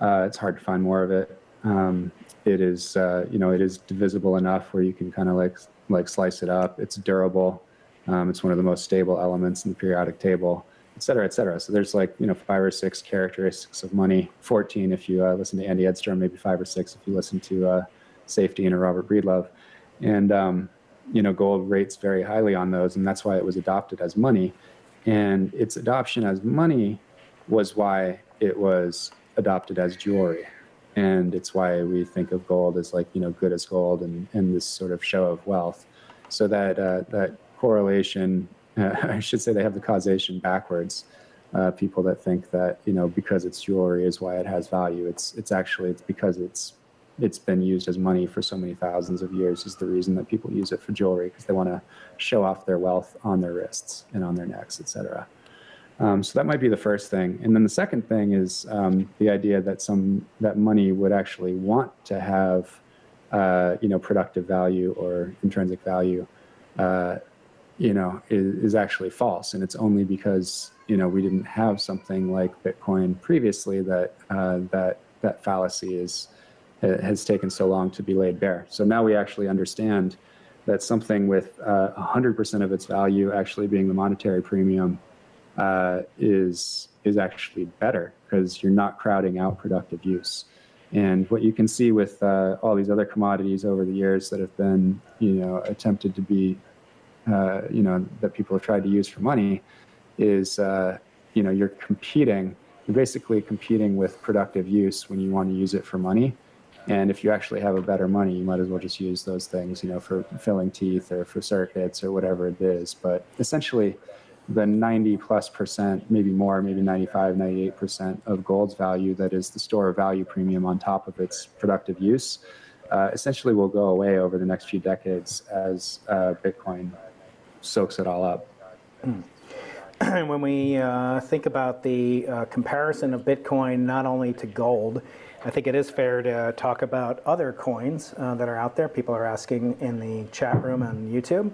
Uh, it's hard to find more of it. Um, it is, uh, you know, it is divisible enough where you can kind of like like slice it up. It's durable. Um, it's one of the most stable elements in the periodic table, et cetera, et cetera. So there's like you know five or six characteristics of money. Fourteen if you uh, listen to Andy Edstrom, maybe five or six if you listen to uh, and or Robert Breedlove, and um, you know gold rates very highly on those, and that's why it was adopted as money. And its adoption as money was why it was adopted as jewelry. And it's why we think of gold as like, you know, good as gold and, and this sort of show of wealth. So that, uh, that correlation, uh, I should say they have the causation backwards. Uh, people that think that, you know, because it's jewelry is why it has value. It's, it's actually, it's because it's it's been used as money for so many thousands of years is the reason that people use it for jewelry because they want to show off their wealth on their wrists and on their necks, etc. Um, so that might be the first thing, and then the second thing is um, the idea that some that money would actually want to have, uh, you know, productive value or intrinsic value, uh, you know, is, is actually false, and it's only because you know we didn't have something like Bitcoin previously that uh, that that fallacy is has taken so long to be laid bare. So now we actually understand that something with uh, 100% of its value actually being the monetary premium uh, is is actually better because you're not crowding out productive use. And what you can see with uh, all these other commodities over the years that have been, you know, attempted to be, uh, you know, that people have tried to use for money, is, uh, you know, you're competing. You're basically competing with productive use when you want to use it for money and if you actually have a better money, you might as well just use those things, you know, for filling teeth or for circuits or whatever it is. But essentially, the 90 plus percent, maybe more, maybe 95, 98 percent of gold's value that is the store of value premium on top of its productive use, uh, essentially will go away over the next few decades as uh, Bitcoin soaks it all up. And when we uh, think about the uh, comparison of Bitcoin not only to gold, I think it is fair to talk about other coins uh, that are out there. People are asking in the chat room on YouTube.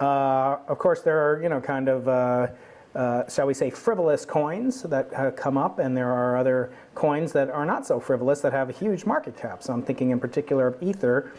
Uh, of course, there are, you know, kind of, uh, uh shall we say, frivolous coins that come up, and there are other coins that are not so frivolous that have huge market caps. I'm thinking in particular of Ether,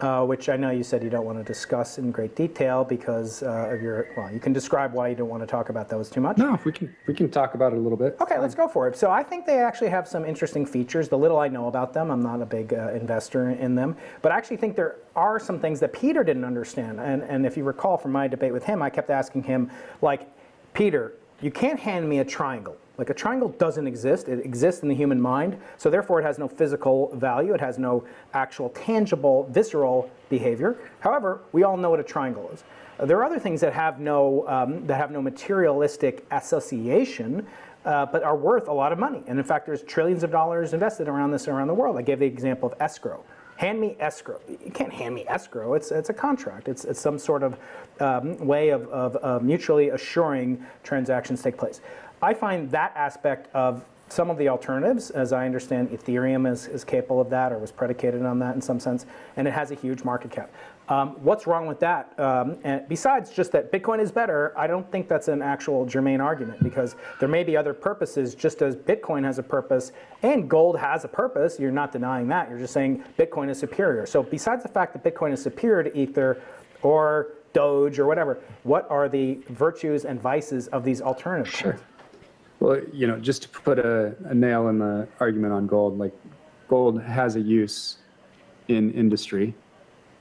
uh, which I know you said you don't want to discuss in great detail because uh, of your. Well, you can describe why you don't want to talk about those too much. No, we can we can talk about it a little bit. Okay, let's go for it. So I think they actually have some interesting features. The little I know about them, I'm not a big uh, investor in them, but I actually think there are some things that Peter didn't understand. And and if you recall from my debate with him, I kept asking him like, Peter, you can't hand me a triangle. Like a triangle doesn't exist. It exists in the human mind, so therefore it has no physical value. It has no actual tangible, visceral behavior. However, we all know what a triangle is. Uh, there are other things that have no um, that have no materialistic association, uh, but are worth a lot of money. And in fact, there's trillions of dollars invested around this around the world. I gave the example of escrow. Hand me escrow. You can't hand me escrow. It's, it's a contract. It's, it's some sort of um, way of, of uh, mutually assuring transactions take place. I find that aspect of some of the alternatives, as I understand, Ethereum is, is capable of that or was predicated on that in some sense, and it has a huge market cap. Um, what's wrong with that? Um, and besides just that Bitcoin is better, I don't think that's an actual germane argument because there may be other purposes, just as Bitcoin has a purpose and gold has a purpose. You're not denying that. You're just saying Bitcoin is superior. So, besides the fact that Bitcoin is superior to Ether or Doge or whatever, what are the virtues and vices of these alternatives? Sure. Well, you know, just to put a, a nail in the argument on gold, like gold has a use in industry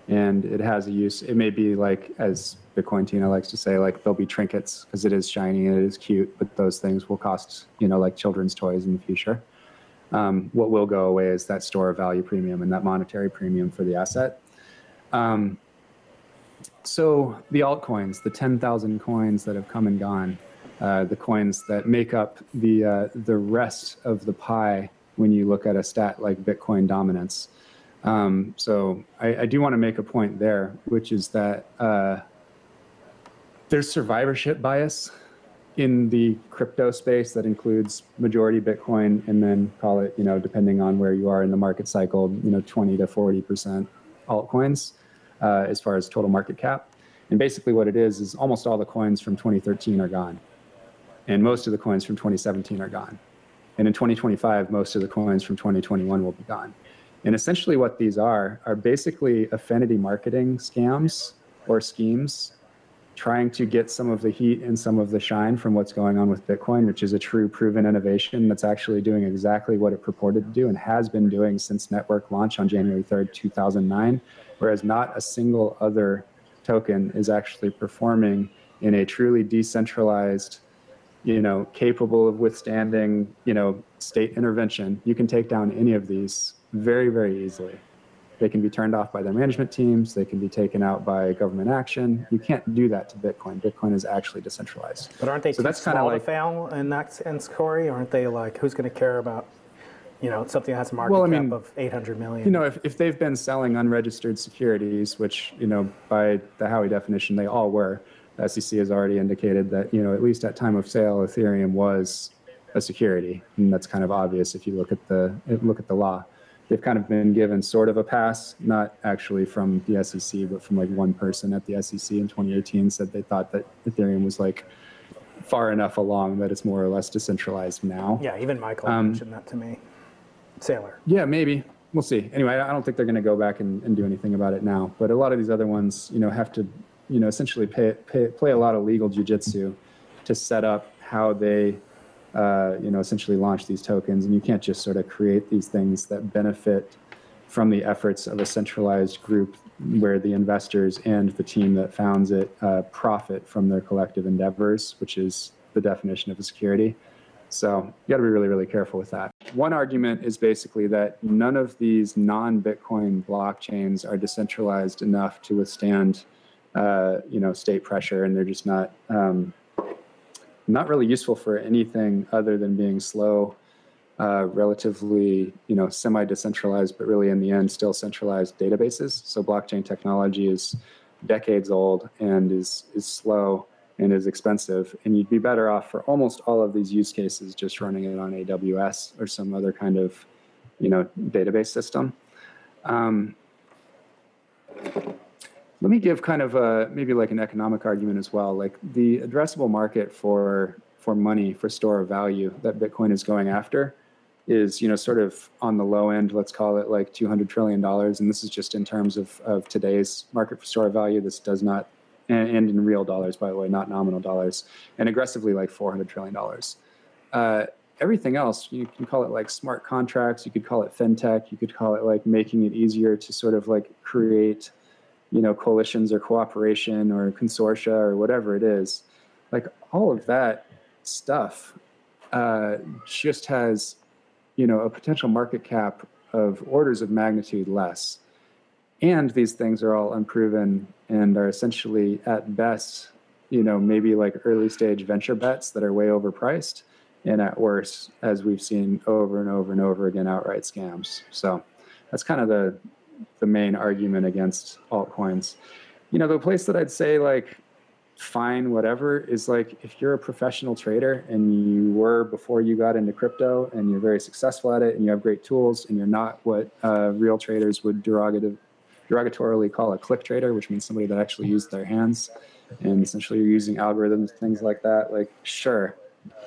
and it has a use. It may be like, as Bitcoin Tina likes to say, like there'll be trinkets because it is shiny and it is cute, but those things will cost, you know, like children's toys in the future. Um, what will go away is that store of value premium and that monetary premium for the asset. Um, so the altcoins, the 10,000 coins that have come and gone, uh, the coins that make up the uh, the rest of the pie when you look at a stat like Bitcoin dominance. Um, so I, I, do want to make a point there, which is that uh, there's survivorship bias in the crypto space that includes majority Bitcoin and then call it, you know, depending on where you are in the market cycle, you know, 20 to 40 percent altcoins uh, as far as total market cap. And basically, what it is is almost all the coins from 2013 are gone and most of the coins from 2017 are gone. And in 2025, most of the coins from 2021 will be gone. And essentially, what these are are basically affinity marketing scams or schemes trying to get some of the heat and some of the shine from what's going on with Bitcoin, which is a true proven innovation that's actually doing exactly what it purported to do and has been doing since network launch on January 3rd, 2009, whereas not a single other token is actually performing in a truly decentralized you know, capable of withstanding, you know, state intervention. You can take down any of these very, very easily. They can be turned off by their management teams. They can be taken out by government action. You can't do that to Bitcoin. Bitcoin is actually decentralized. But aren't they so that's kind of like to fail in that sense, Cory? Aren't they like, who's going to care about, you know, something that has a market Well, I cap mean, of 800 million? you know, if, if they've been selling unregistered securities, which, you know, by the Howey definition, they all were, the SEC has already indicated that, you know, at least at time of sale, Ethereum was a security. And that's kind of obvious if you look at the, look at the law. They've kind of been given sort of a pass, not actually from the SEC, but from like one person at the SEC in 2018 said they thought that Ethereum was like far enough along that it's more or less decentralized now. yeah, even Michael Um, mentioned that to me. Saylor. Yeah, maybe. We'll see. Anyway, I don't think they're going to go back and, and do anything about it now. But a lot of these other ones, you know, have to, you know, essentially pay, pay, play a lot of legal jujitsu to set up how they, uh, you know, essentially launch these tokens. And you can't just sort of create these things that benefit from the efforts of a centralized group where the investors and the team that founds it uh, profit from their collective endeavors, which is the definition of a security. So you got to be really, really careful with that. One argument is basically that none of these non-Bitcoin blockchains are decentralized enough to withstand, uh, you know, state pressure, and they're just not um, not really useful for anything other than being slow, uh, relatively, you know, semi-decentralized, but really in the end still centralized databases. So blockchain technology is decades old and is is slow and is expensive. And you'd be better off for almost all of these use cases just running it on AWS or some other kind of, you know, database system. Um, let me give kind of a, maybe like an economic argument as well. Like the addressable market for for money for store of value that Bitcoin is going after is you know sort of on the low end. Let's call it like 200 trillion dollars, and this is just in terms of of today's market for store of value. This does not and, and in real dollars, by the way, not nominal dollars, and aggressively like 400 trillion dollars. Uh, everything else, you can call it like smart contracts, you could call it fintech, you could call it like making it easier to sort of like create, you know, coalitions or cooperation or consortia or whatever it is. Like all of that stuff uh, just has, you know, a potential market cap of orders of magnitude less. And these things are all unproven and are essentially at best, you know, maybe like early stage venture bets that are way overpriced, and at worst, as we've seen over and over and over again, outright scams. So that's kind of the the main argument against altcoins. You know, the place that I'd say like fine, whatever, is like if you're a professional trader and you were before you got into crypto and you're very successful at it and you have great tools and you're not what uh, real traders would derogative derogatorily call a click trader, which means somebody that actually used their hands, and essentially you're using algorithms, things like that. Like, sure,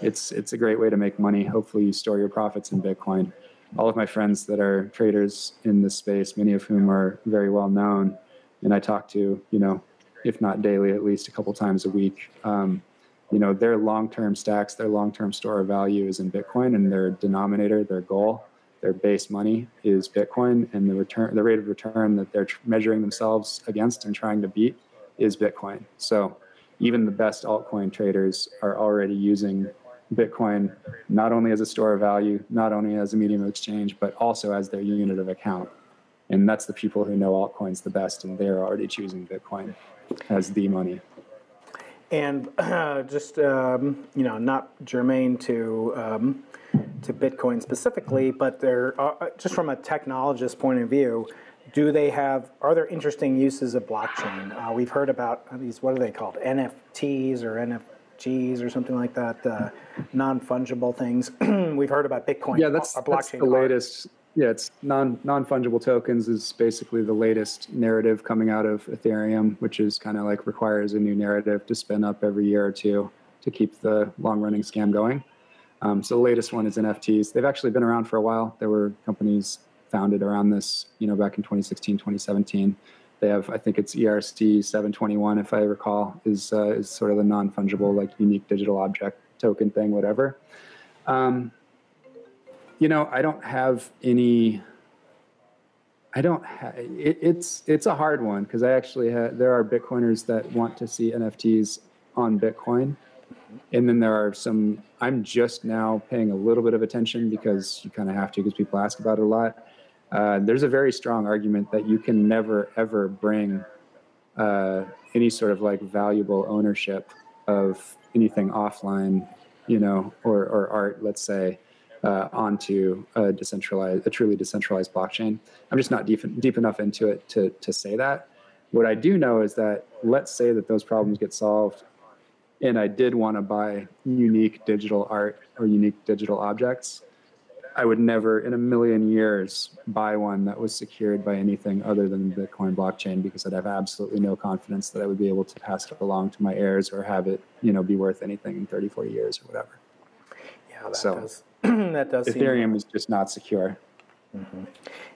it's it's a great way to make money. Hopefully, you store your profits in Bitcoin. All of my friends that are traders in this space, many of whom are very well known, and I talk to, you know, if not daily, at least a couple times a week. Um, you know, their long-term stacks, their long-term store of value is in Bitcoin, and their denominator, their goal, their base money is Bitcoin, and the return, the rate of return that they're measuring themselves against and trying to beat is Bitcoin. So even the best altcoin traders are already using Bitcoin not only as a store of value, not only as a medium of exchange, but also as their unit of account. And that's the people who know altcoins the best, and they're already choosing Bitcoin as the money. And uh, just um, you know, not germane to um, to Bitcoin specifically, but they're uh, just from a technologist point of view. Do they have? Are there interesting uses of blockchain? Uh, we've heard about these. What are they called? NFTs or NFGs or something like that. Uh, non fungible things. we've heard about Bitcoin. Yeah, that's, uh, that's the latest. Yeah, it's non non fungible tokens is basically the latest narrative coming out of Ethereum, which is kind of like requires a new narrative to spin up every year or two to keep the long running scam going. Um, so the latest one is NFTs. They've actually been around for a while. There were companies founded around this, you know, back in 2016, 2017. They have, I think it's ERC 721, if I recall, is uh, is sort of the non fungible, like unique digital object token thing, whatever. Um, you know, I don't have any. I don't. It, it's it's a hard one because I actually ha- there are Bitcoiners that want to see NFTs on Bitcoin, And then there are some, I'm just now paying a little bit of attention because you kind of have to because people ask about it a lot. Uh, there's a very strong argument that you can never, ever bring uh, any sort of like valuable ownership of anything offline, you know, or, or art, let's say, uh, onto a decentralized, a truly decentralized blockchain. I'm just not deep, deep enough into it to, to say that. What I do know is that let's say that those problems get solved and I did want to buy unique digital art or unique digital objects, I would never in a million years buy one that was secured by anything other than the Bitcoin blockchain because I'd have absolutely no confidence that I would be able to pass it along to my heirs or have it, you know, be worth anything in 30, 40 years or whatever. Yeah, that so does. that does. Ethereum seem... is just not secure. Mm-hmm.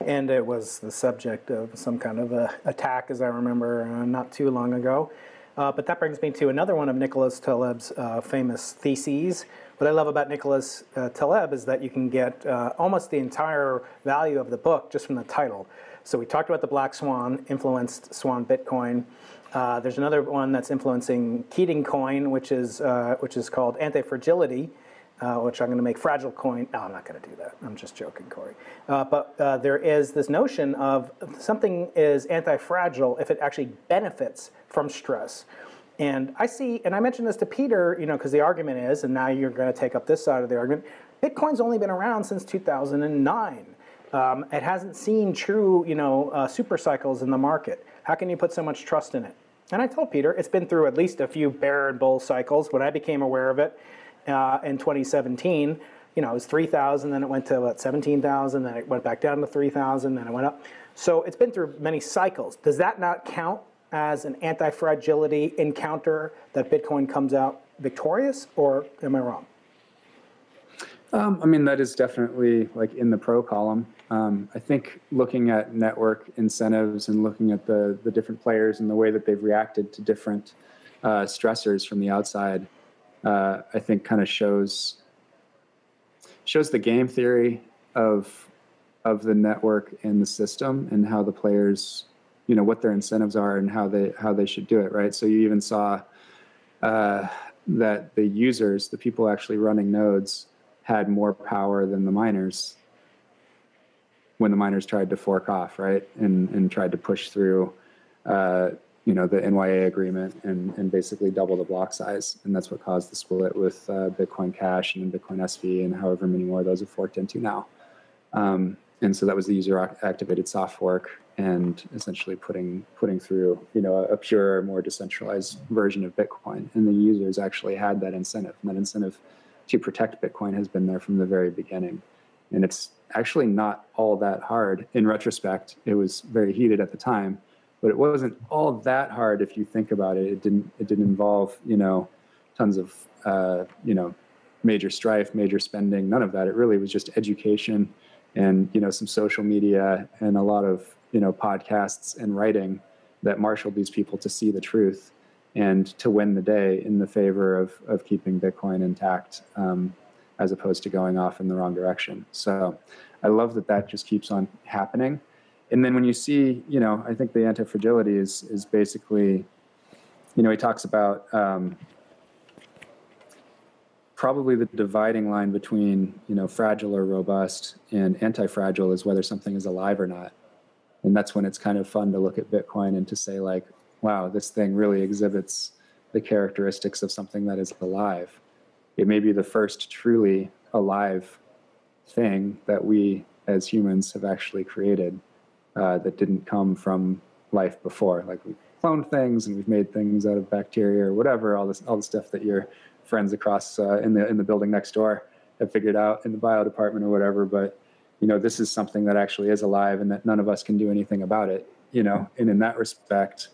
And it was the subject of some kind of a attack, as I remember, uh, not too long ago. Uh, but that brings me to another one of Nicholas Taleb's uh, famous theses. What I love about Nicholas uh, Taleb is that you can get uh, almost the entire value of the book just from the title. So we talked about the Black Swan influenced Swan Bitcoin. Uh, there's another one that's influencing Keating Coin, which is uh, which is called Anti Fragility uh, which I'm going to make fragile coin. No, I'm not going to do that. I'm just joking, Cory. Uh, but there is this notion of something is anti-fragile if it actually benefits from stress. And I see, and I mentioned this to Peter, you know, because the argument is, and now you're going to take up this side of the argument. Bitcoin's only been around since 2009. Um, it hasn't seen true, you know, uh, super cycles in the market. How can you put so much trust in it? And I told Peter, it's been through at least a few bear and bull cycles. When I became aware of it, uh, in 2017. You know, it was 3,000, then it went to what, 17,000, then it went back down to 3,000, then it went up. So it's been through many cycles. Does that not count as an anti fragility encounter that Bitcoin comes out victorious, or am I wrong? Um, I mean, that is definitely like in the pro column. Um, I think looking at network incentives and looking at the, the different players and the way that they've reacted to different uh, stressors from the outside, uh, I think kind of shows shows the game theory of of the network and the system and how the players you know what their incentives are and how they how they should do it right? So you even saw uh, that the users the people actually running nodes had more power than the miners when the miners tried to fork off right? And and tried to push through uh, you know the NYA agreement and and basically double the block size, and that's what caused the split with uh, Bitcoin Cash and Bitcoin SV and however many more those have forked into now. Um, and so that was the user activated soft fork and essentially putting putting through you know a, pure, more decentralized version of Bitcoin. And the users actually had that incentive, and that incentive to protect Bitcoin has been there from the very beginning. And it's actually not all that hard in retrospect. It was very heated at the time but it wasn't all that hard if you think about it. It didn't it didn't involve you know tons of uh, you know major strife, major spending, none of that. It really was just education and you know some social media and a lot of you know podcasts and writing that marshaled these people to see the truth and to win the day in the favor of of keeping Bitcoin intact. Um, as opposed to going off in the wrong direction. So I love that that just keeps on happening and then when you see, you know, I think the anti-fragility is is basically, you know, he talks about um, probably the dividing line between you know fragile or robust and anti-fragile is whether something is alive or not, and that's when it's kind of fun to look at Bitcoin and to say like, wow, this thing really exhibits the characteristics of something that is alive. It may be the first truly alive thing that we as humans have actually created uh, that didn't come from life before. Like we've cloned things and we've made things out of bacteria or whatever. All this, all the stuff that your friends across uh, in the in the building next door have figured out in the bio department or whatever. But you know, this is something that actually is alive and that none of us can do anything about it. You know, and in that respect,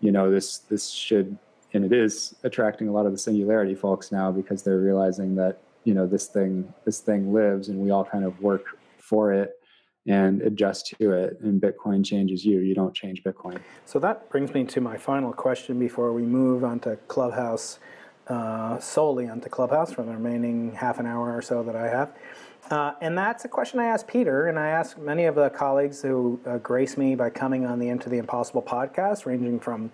you know, this this should and it is attracting a lot of the singularity folks now because they're realizing that you know this thing this thing lives and we all kind of work for it and adjust to it. And Bitcoin changes you. You don't change Bitcoin. So that brings me to my final question before we move on to Clubhouse, uh, solely onto Clubhouse for the remaining half an hour or so that I have. Uh, and that's a question I asked Peter, and I asked many of the colleagues who uh, grace me by coming on the Into the Impossible podcast, ranging from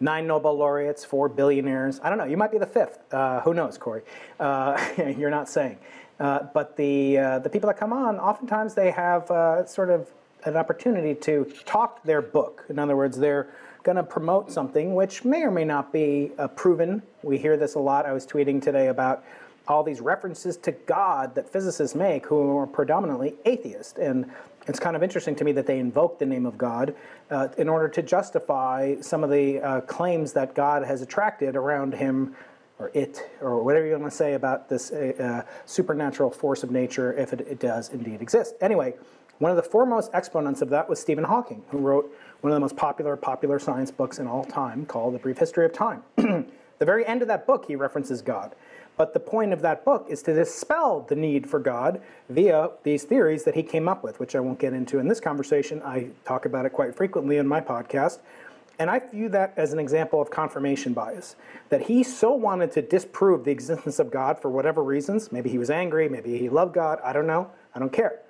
nine Nobel laureates, four billionaires. I don't know. You might be the fifth. Uh, who knows, Cory? Uh, you're not saying. Uh, but the the people that come on, oftentimes they have sort of an opportunity to talk their book. In other words, they're going to promote something which may or may not be uh, proven. We hear this a lot. I was tweeting today about all these references to God that physicists make who are predominantly atheist. And it's kind of interesting to me that they invoke the name of God uh, in order to justify some of the uh, claims that God has attracted around him or it, or whatever you want to say about this uh, uh, supernatural force of nature, if it, it does indeed exist. Anyway, one of the foremost exponents of that was Stephen Hawking, who wrote one of the most popular popular science books in all time called The Brief History of Time. the very end of that book, he references God. But the point of that book is to dispel the need for God via these theories that he came up with, which I won't get into in this conversation. I talk about it quite frequently in my podcast. And I view that as an example of confirmation bias. That he so wanted to disprove the existence of God for whatever reasons. Maybe he was angry, maybe he loved God, I don't know, I don't care.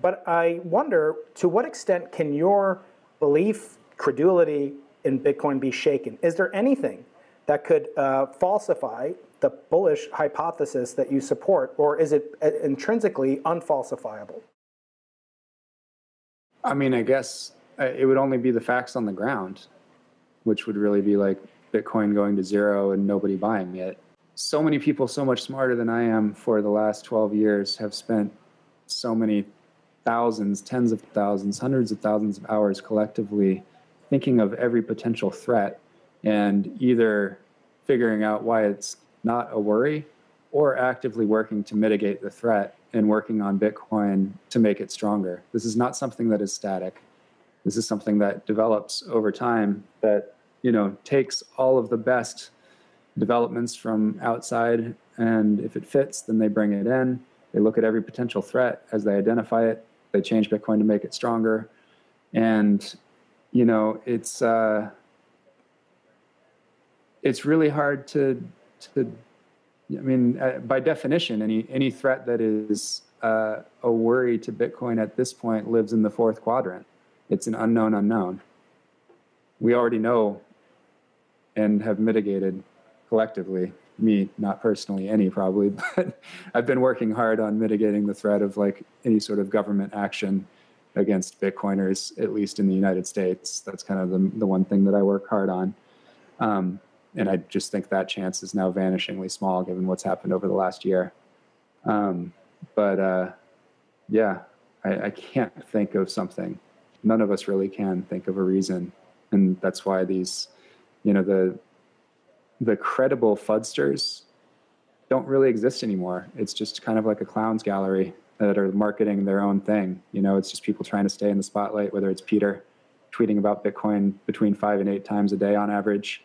But I wonder to what extent can your belief, credulity in Bitcoin be shaken? Is there anything that could uh, falsify the bullish hypothesis that you support, or is it uh, intrinsically unfalsifiable? I mean, I guess uh, it would only be the facts on the ground, which would really be like Bitcoin going to zero and nobody buying it. So many people, so much smarter than I am for the last 12 years, have spent so many thousands, tens of thousands, hundreds of thousands of hours collectively thinking of every potential threat and either figuring out why it's not a worry, or actively working to mitigate the threat and working on Bitcoin to make it stronger. This is not something that is static. This is something that develops over time that, you know, takes all of the best developments from outside and if it fits, then they bring it in. They look at every potential threat as they identify it. They change Bitcoin to make it stronger. And, you know, it's uh, it's really hard to to I mean, uh, by definition, any any threat that is uh, a worry to Bitcoin at this point lives in the fourth quadrant. It's an unknown unknown. We already know and have mitigated collectively. Me, not personally, any probably, but I've been working hard on mitigating the threat of like any sort of government action against Bitcoiners, at least in the United States. That's kind of the the one thing that I work hard on. Um, and I just think that chance is now vanishingly small given what's happened over the last year. Um, but uh, yeah, I, I, can't think of something. None of us really can think of a reason, and that's why these, you know, the the credible fudsters don't really exist anymore. It's just kind of like a clowns gallery that are marketing their own thing. You know, it's just people trying to stay in the spotlight. Whether it's Peter tweeting about Bitcoin between five and eight times a day on average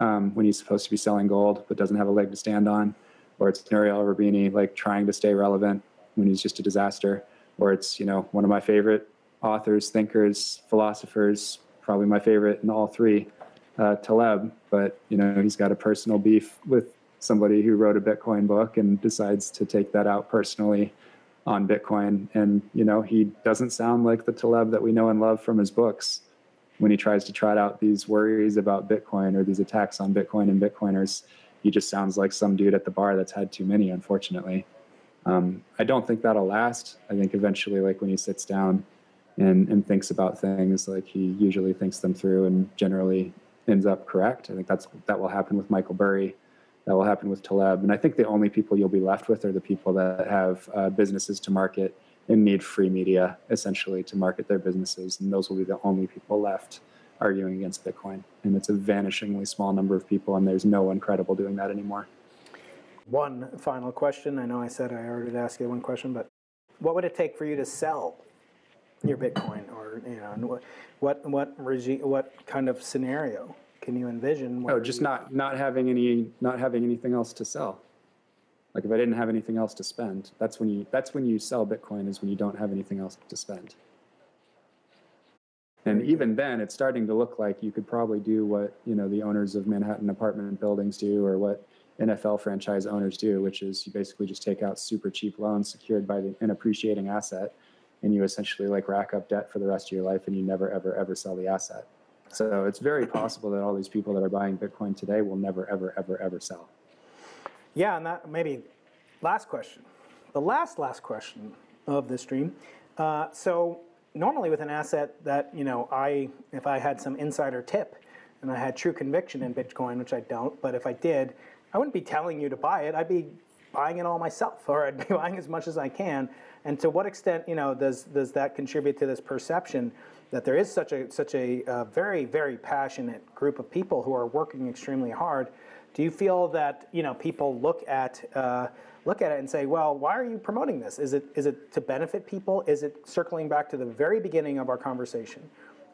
um, when he's supposed to be selling gold but doesn't have a leg to stand on, or it's Nouriel Roubini like trying to stay relevant when he's just a disaster, or it's you know one of my favorite authors, thinkers, philosophers, probably my favorite in all three, uh, Taleb. But you know he's got a personal beef with somebody who wrote a Bitcoin book and decides to take that out personally on Bitcoin. And you know he doesn't sound like the Taleb that we know and love from his books when he tries to trot out these worries about Bitcoin or these attacks on Bitcoin and Bitcoiners, he just sounds like some dude at the bar that's had too many, unfortunately. Um, I don't think that'll last. I think eventually, like when he sits down and, and thinks about things, like he usually thinks them through and generally ends up correct. I think that's that will happen with Michael Burry. That will happen with Taleb. And I think the only people you'll be left with are the people that have uh, businesses to market and need free media essentially to market their businesses. And those will be the only people left arguing against Bitcoin. And it's a vanishingly small number of people, and there's no one credible doing that anymore. One final question. I know I said I already asked you one question, but what would it take for you to sell your Bitcoin, or you know, what what regime, what kind of scenario can you envision? Oh, just not not having any not having anything else to sell. Like if I didn't have anything else to spend, that's when you that's when you sell Bitcoin is when you don't have anything else to spend. And even then, it's starting to look like you could probably do what you know the owners of Manhattan apartment buildings do, or what NFL franchise owners do, which is you basically just take out super cheap loans secured by the, an appreciating asset, and you essentially like rack up debt for the rest of your life, and you never ever ever sell the asset. So it's very possible that all these people that are buying Bitcoin today will never, ever, ever, ever sell. Yeah, and that maybe last question. The last, last question of this stream. Uh, so normally with an asset that, you know, I, if I had some insider tip and I had true conviction in Bitcoin, which I don't, but if I did, I wouldn't be telling you to buy it. I'd be buying it all myself, or I'd be buying as much as I can. And to what extent, you know, does does that contribute to this perception that there is such a such a uh, very very passionate group of people who are working extremely hard? Do you feel that you know people look at uh, look at it and say, well, why are you promoting this? Is it is it to benefit people? Is it circling back to the very beginning of our conversation?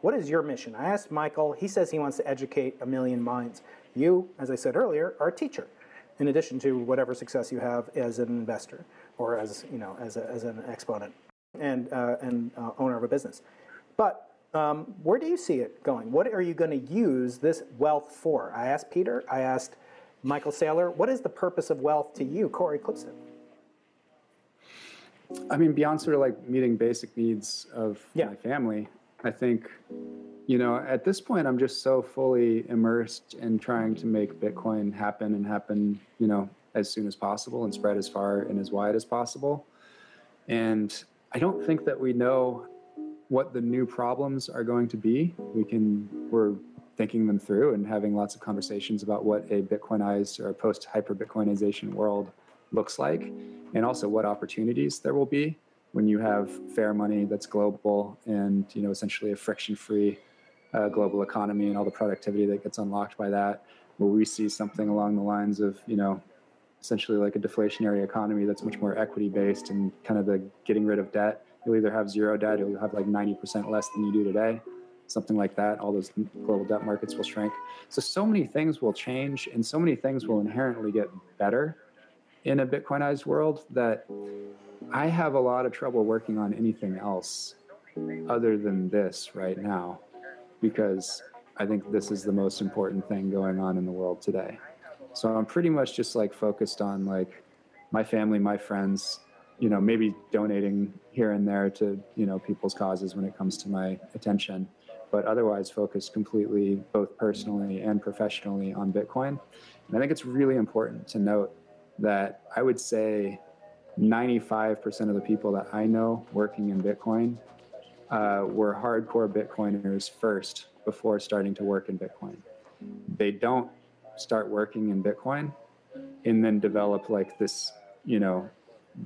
What is your mission? I asked Michael. He says he wants to educate a million minds. You, as I said earlier, are a teacher in addition to whatever success you have as an investor or as you know as, a, as an exponent and uh, and uh, owner of a business. But um, where do you see it going? What are you going to use this wealth for? I asked Peter. I asked Michael Saylor. What is the purpose of wealth to you, Cory Klippsten? I mean, beyond sort of like meeting basic needs of Yeah. my family, I think, you know, at this point, I'm just so fully immersed in trying to make Bitcoin happen and happen, you know, as soon as possible and spread as far and as wide as possible. And I don't think that we know what the new problems are going to be. We can, we're thinking them through and having lots of conversations about what a Bitcoinized or post hyper Bitcoinization world looks like, and also what opportunities there will be when you have fair money that's global and you know essentially a friction-free uh, global economy and all the productivity that gets unlocked by that. Where we see something along the lines of you know essentially like a deflationary economy that's much more equity based and kind of the getting rid of debt. You'll either have zero debt or you'll have like 90% less than you do today, something like that. All those global debt markets will shrink. So, so many things will change and so many things will inherently get better in a Bitcoinized world that I have a lot of trouble working on anything else other than this right now because I think this is the most important thing going on in the world today. So I'm pretty much just like focused on like my family, my friends, you know, maybe donating here and there to, you know, people's causes when it comes to my attention, but otherwise focused completely both personally and professionally on Bitcoin. And I think it's really important to note that I would say 95% of the people that I know working in Bitcoin uh, were hardcore Bitcoiners first before starting to work in Bitcoin. They don't start working in Bitcoin and then develop like this, you know,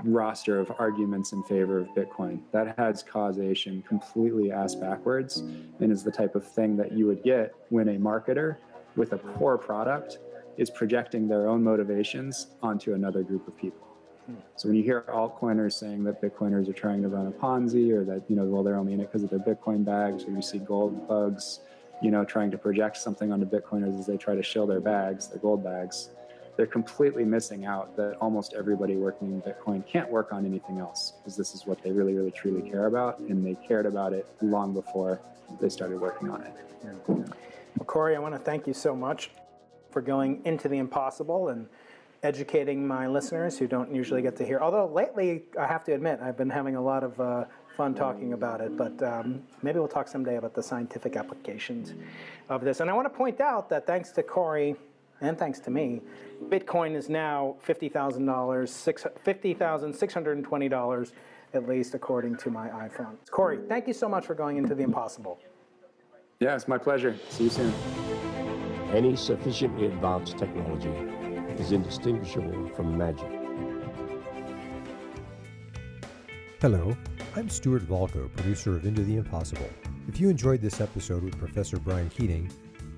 roster of arguments in favor of Bitcoin. That has causation completely ass backwards and is the type of thing that you would get when a marketer with a poor product is projecting their own motivations onto another group of people. Hmm. So when you hear altcoiners saying that Bitcoiners are trying to run a Ponzi or that, you know, well, they're only in it because of their Bitcoin bags, or you see gold bugs, you know, trying to project something onto Bitcoiners as they try to shill their bags, their gold bags, they're completely missing out that almost everybody working in Bitcoin can't work on anything else because this is what they really, really, truly care about. And they cared about it long before they started working on it. Well, Cory, I want to thank you so much for going into the impossible and educating my listeners who don't usually get to hear. Although lately, I have to admit, I've been having a lot of uh, fun talking about it. But um, maybe we'll talk someday about the scientific applications of this. And I want to point out that thanks to Cory and thanks to me, Bitcoin is now fifty thousand dollars, fifty thousand six hundred and twenty dollars at least, according to my iPhone. Cory, thank you so much for going into the impossible. Yeah, it's my pleasure. See you soon. Any sufficiently advanced technology is indistinguishable from magic. Hello, I'm Stuart Volko, producer of Into the Impossible. If you enjoyed this episode with Professor Brian Keating,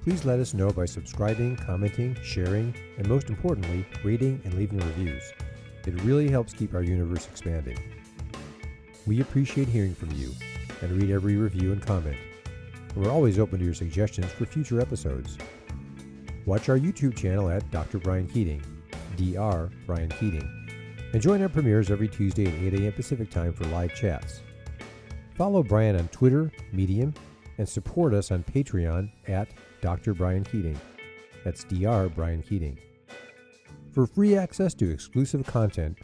please let us know by subscribing, commenting, sharing, and most importantly, rating and leaving reviews. It really helps keep our universe expanding. We appreciate hearing from you and read every review and comment. We're always open to your suggestions for future episodes. Watch our YouTube channel at Dr. Brian Keating, Dr. Brian Keating, and join our premieres every Tuesday at 8 a.m. Pacific Time for live chats. Follow Brian on Twitter, Medium, and support us on Patreon at Dr. Brian Keating. That's Dr. Brian Keating. For free access to exclusive content,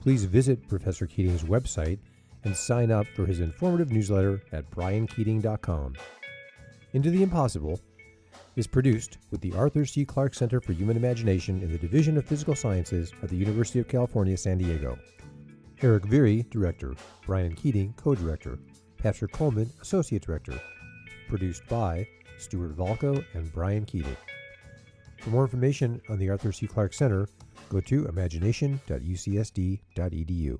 please visit Professor Keating's website and sign up for his informative newsletter at briankeating.com. Into the Impossible is produced with the Arthur C. Clarke Center for Human Imagination in the Division of Physical Sciences at the University of California, San Diego. Erik Viirre, Director. Brian Keating, Co Director. Patrick Coleman, Associate Director. Produced by Stuart Valco and Brian Keating. For more information on the Arthur C. Clarke Center, go to imagination.ucsd.edu.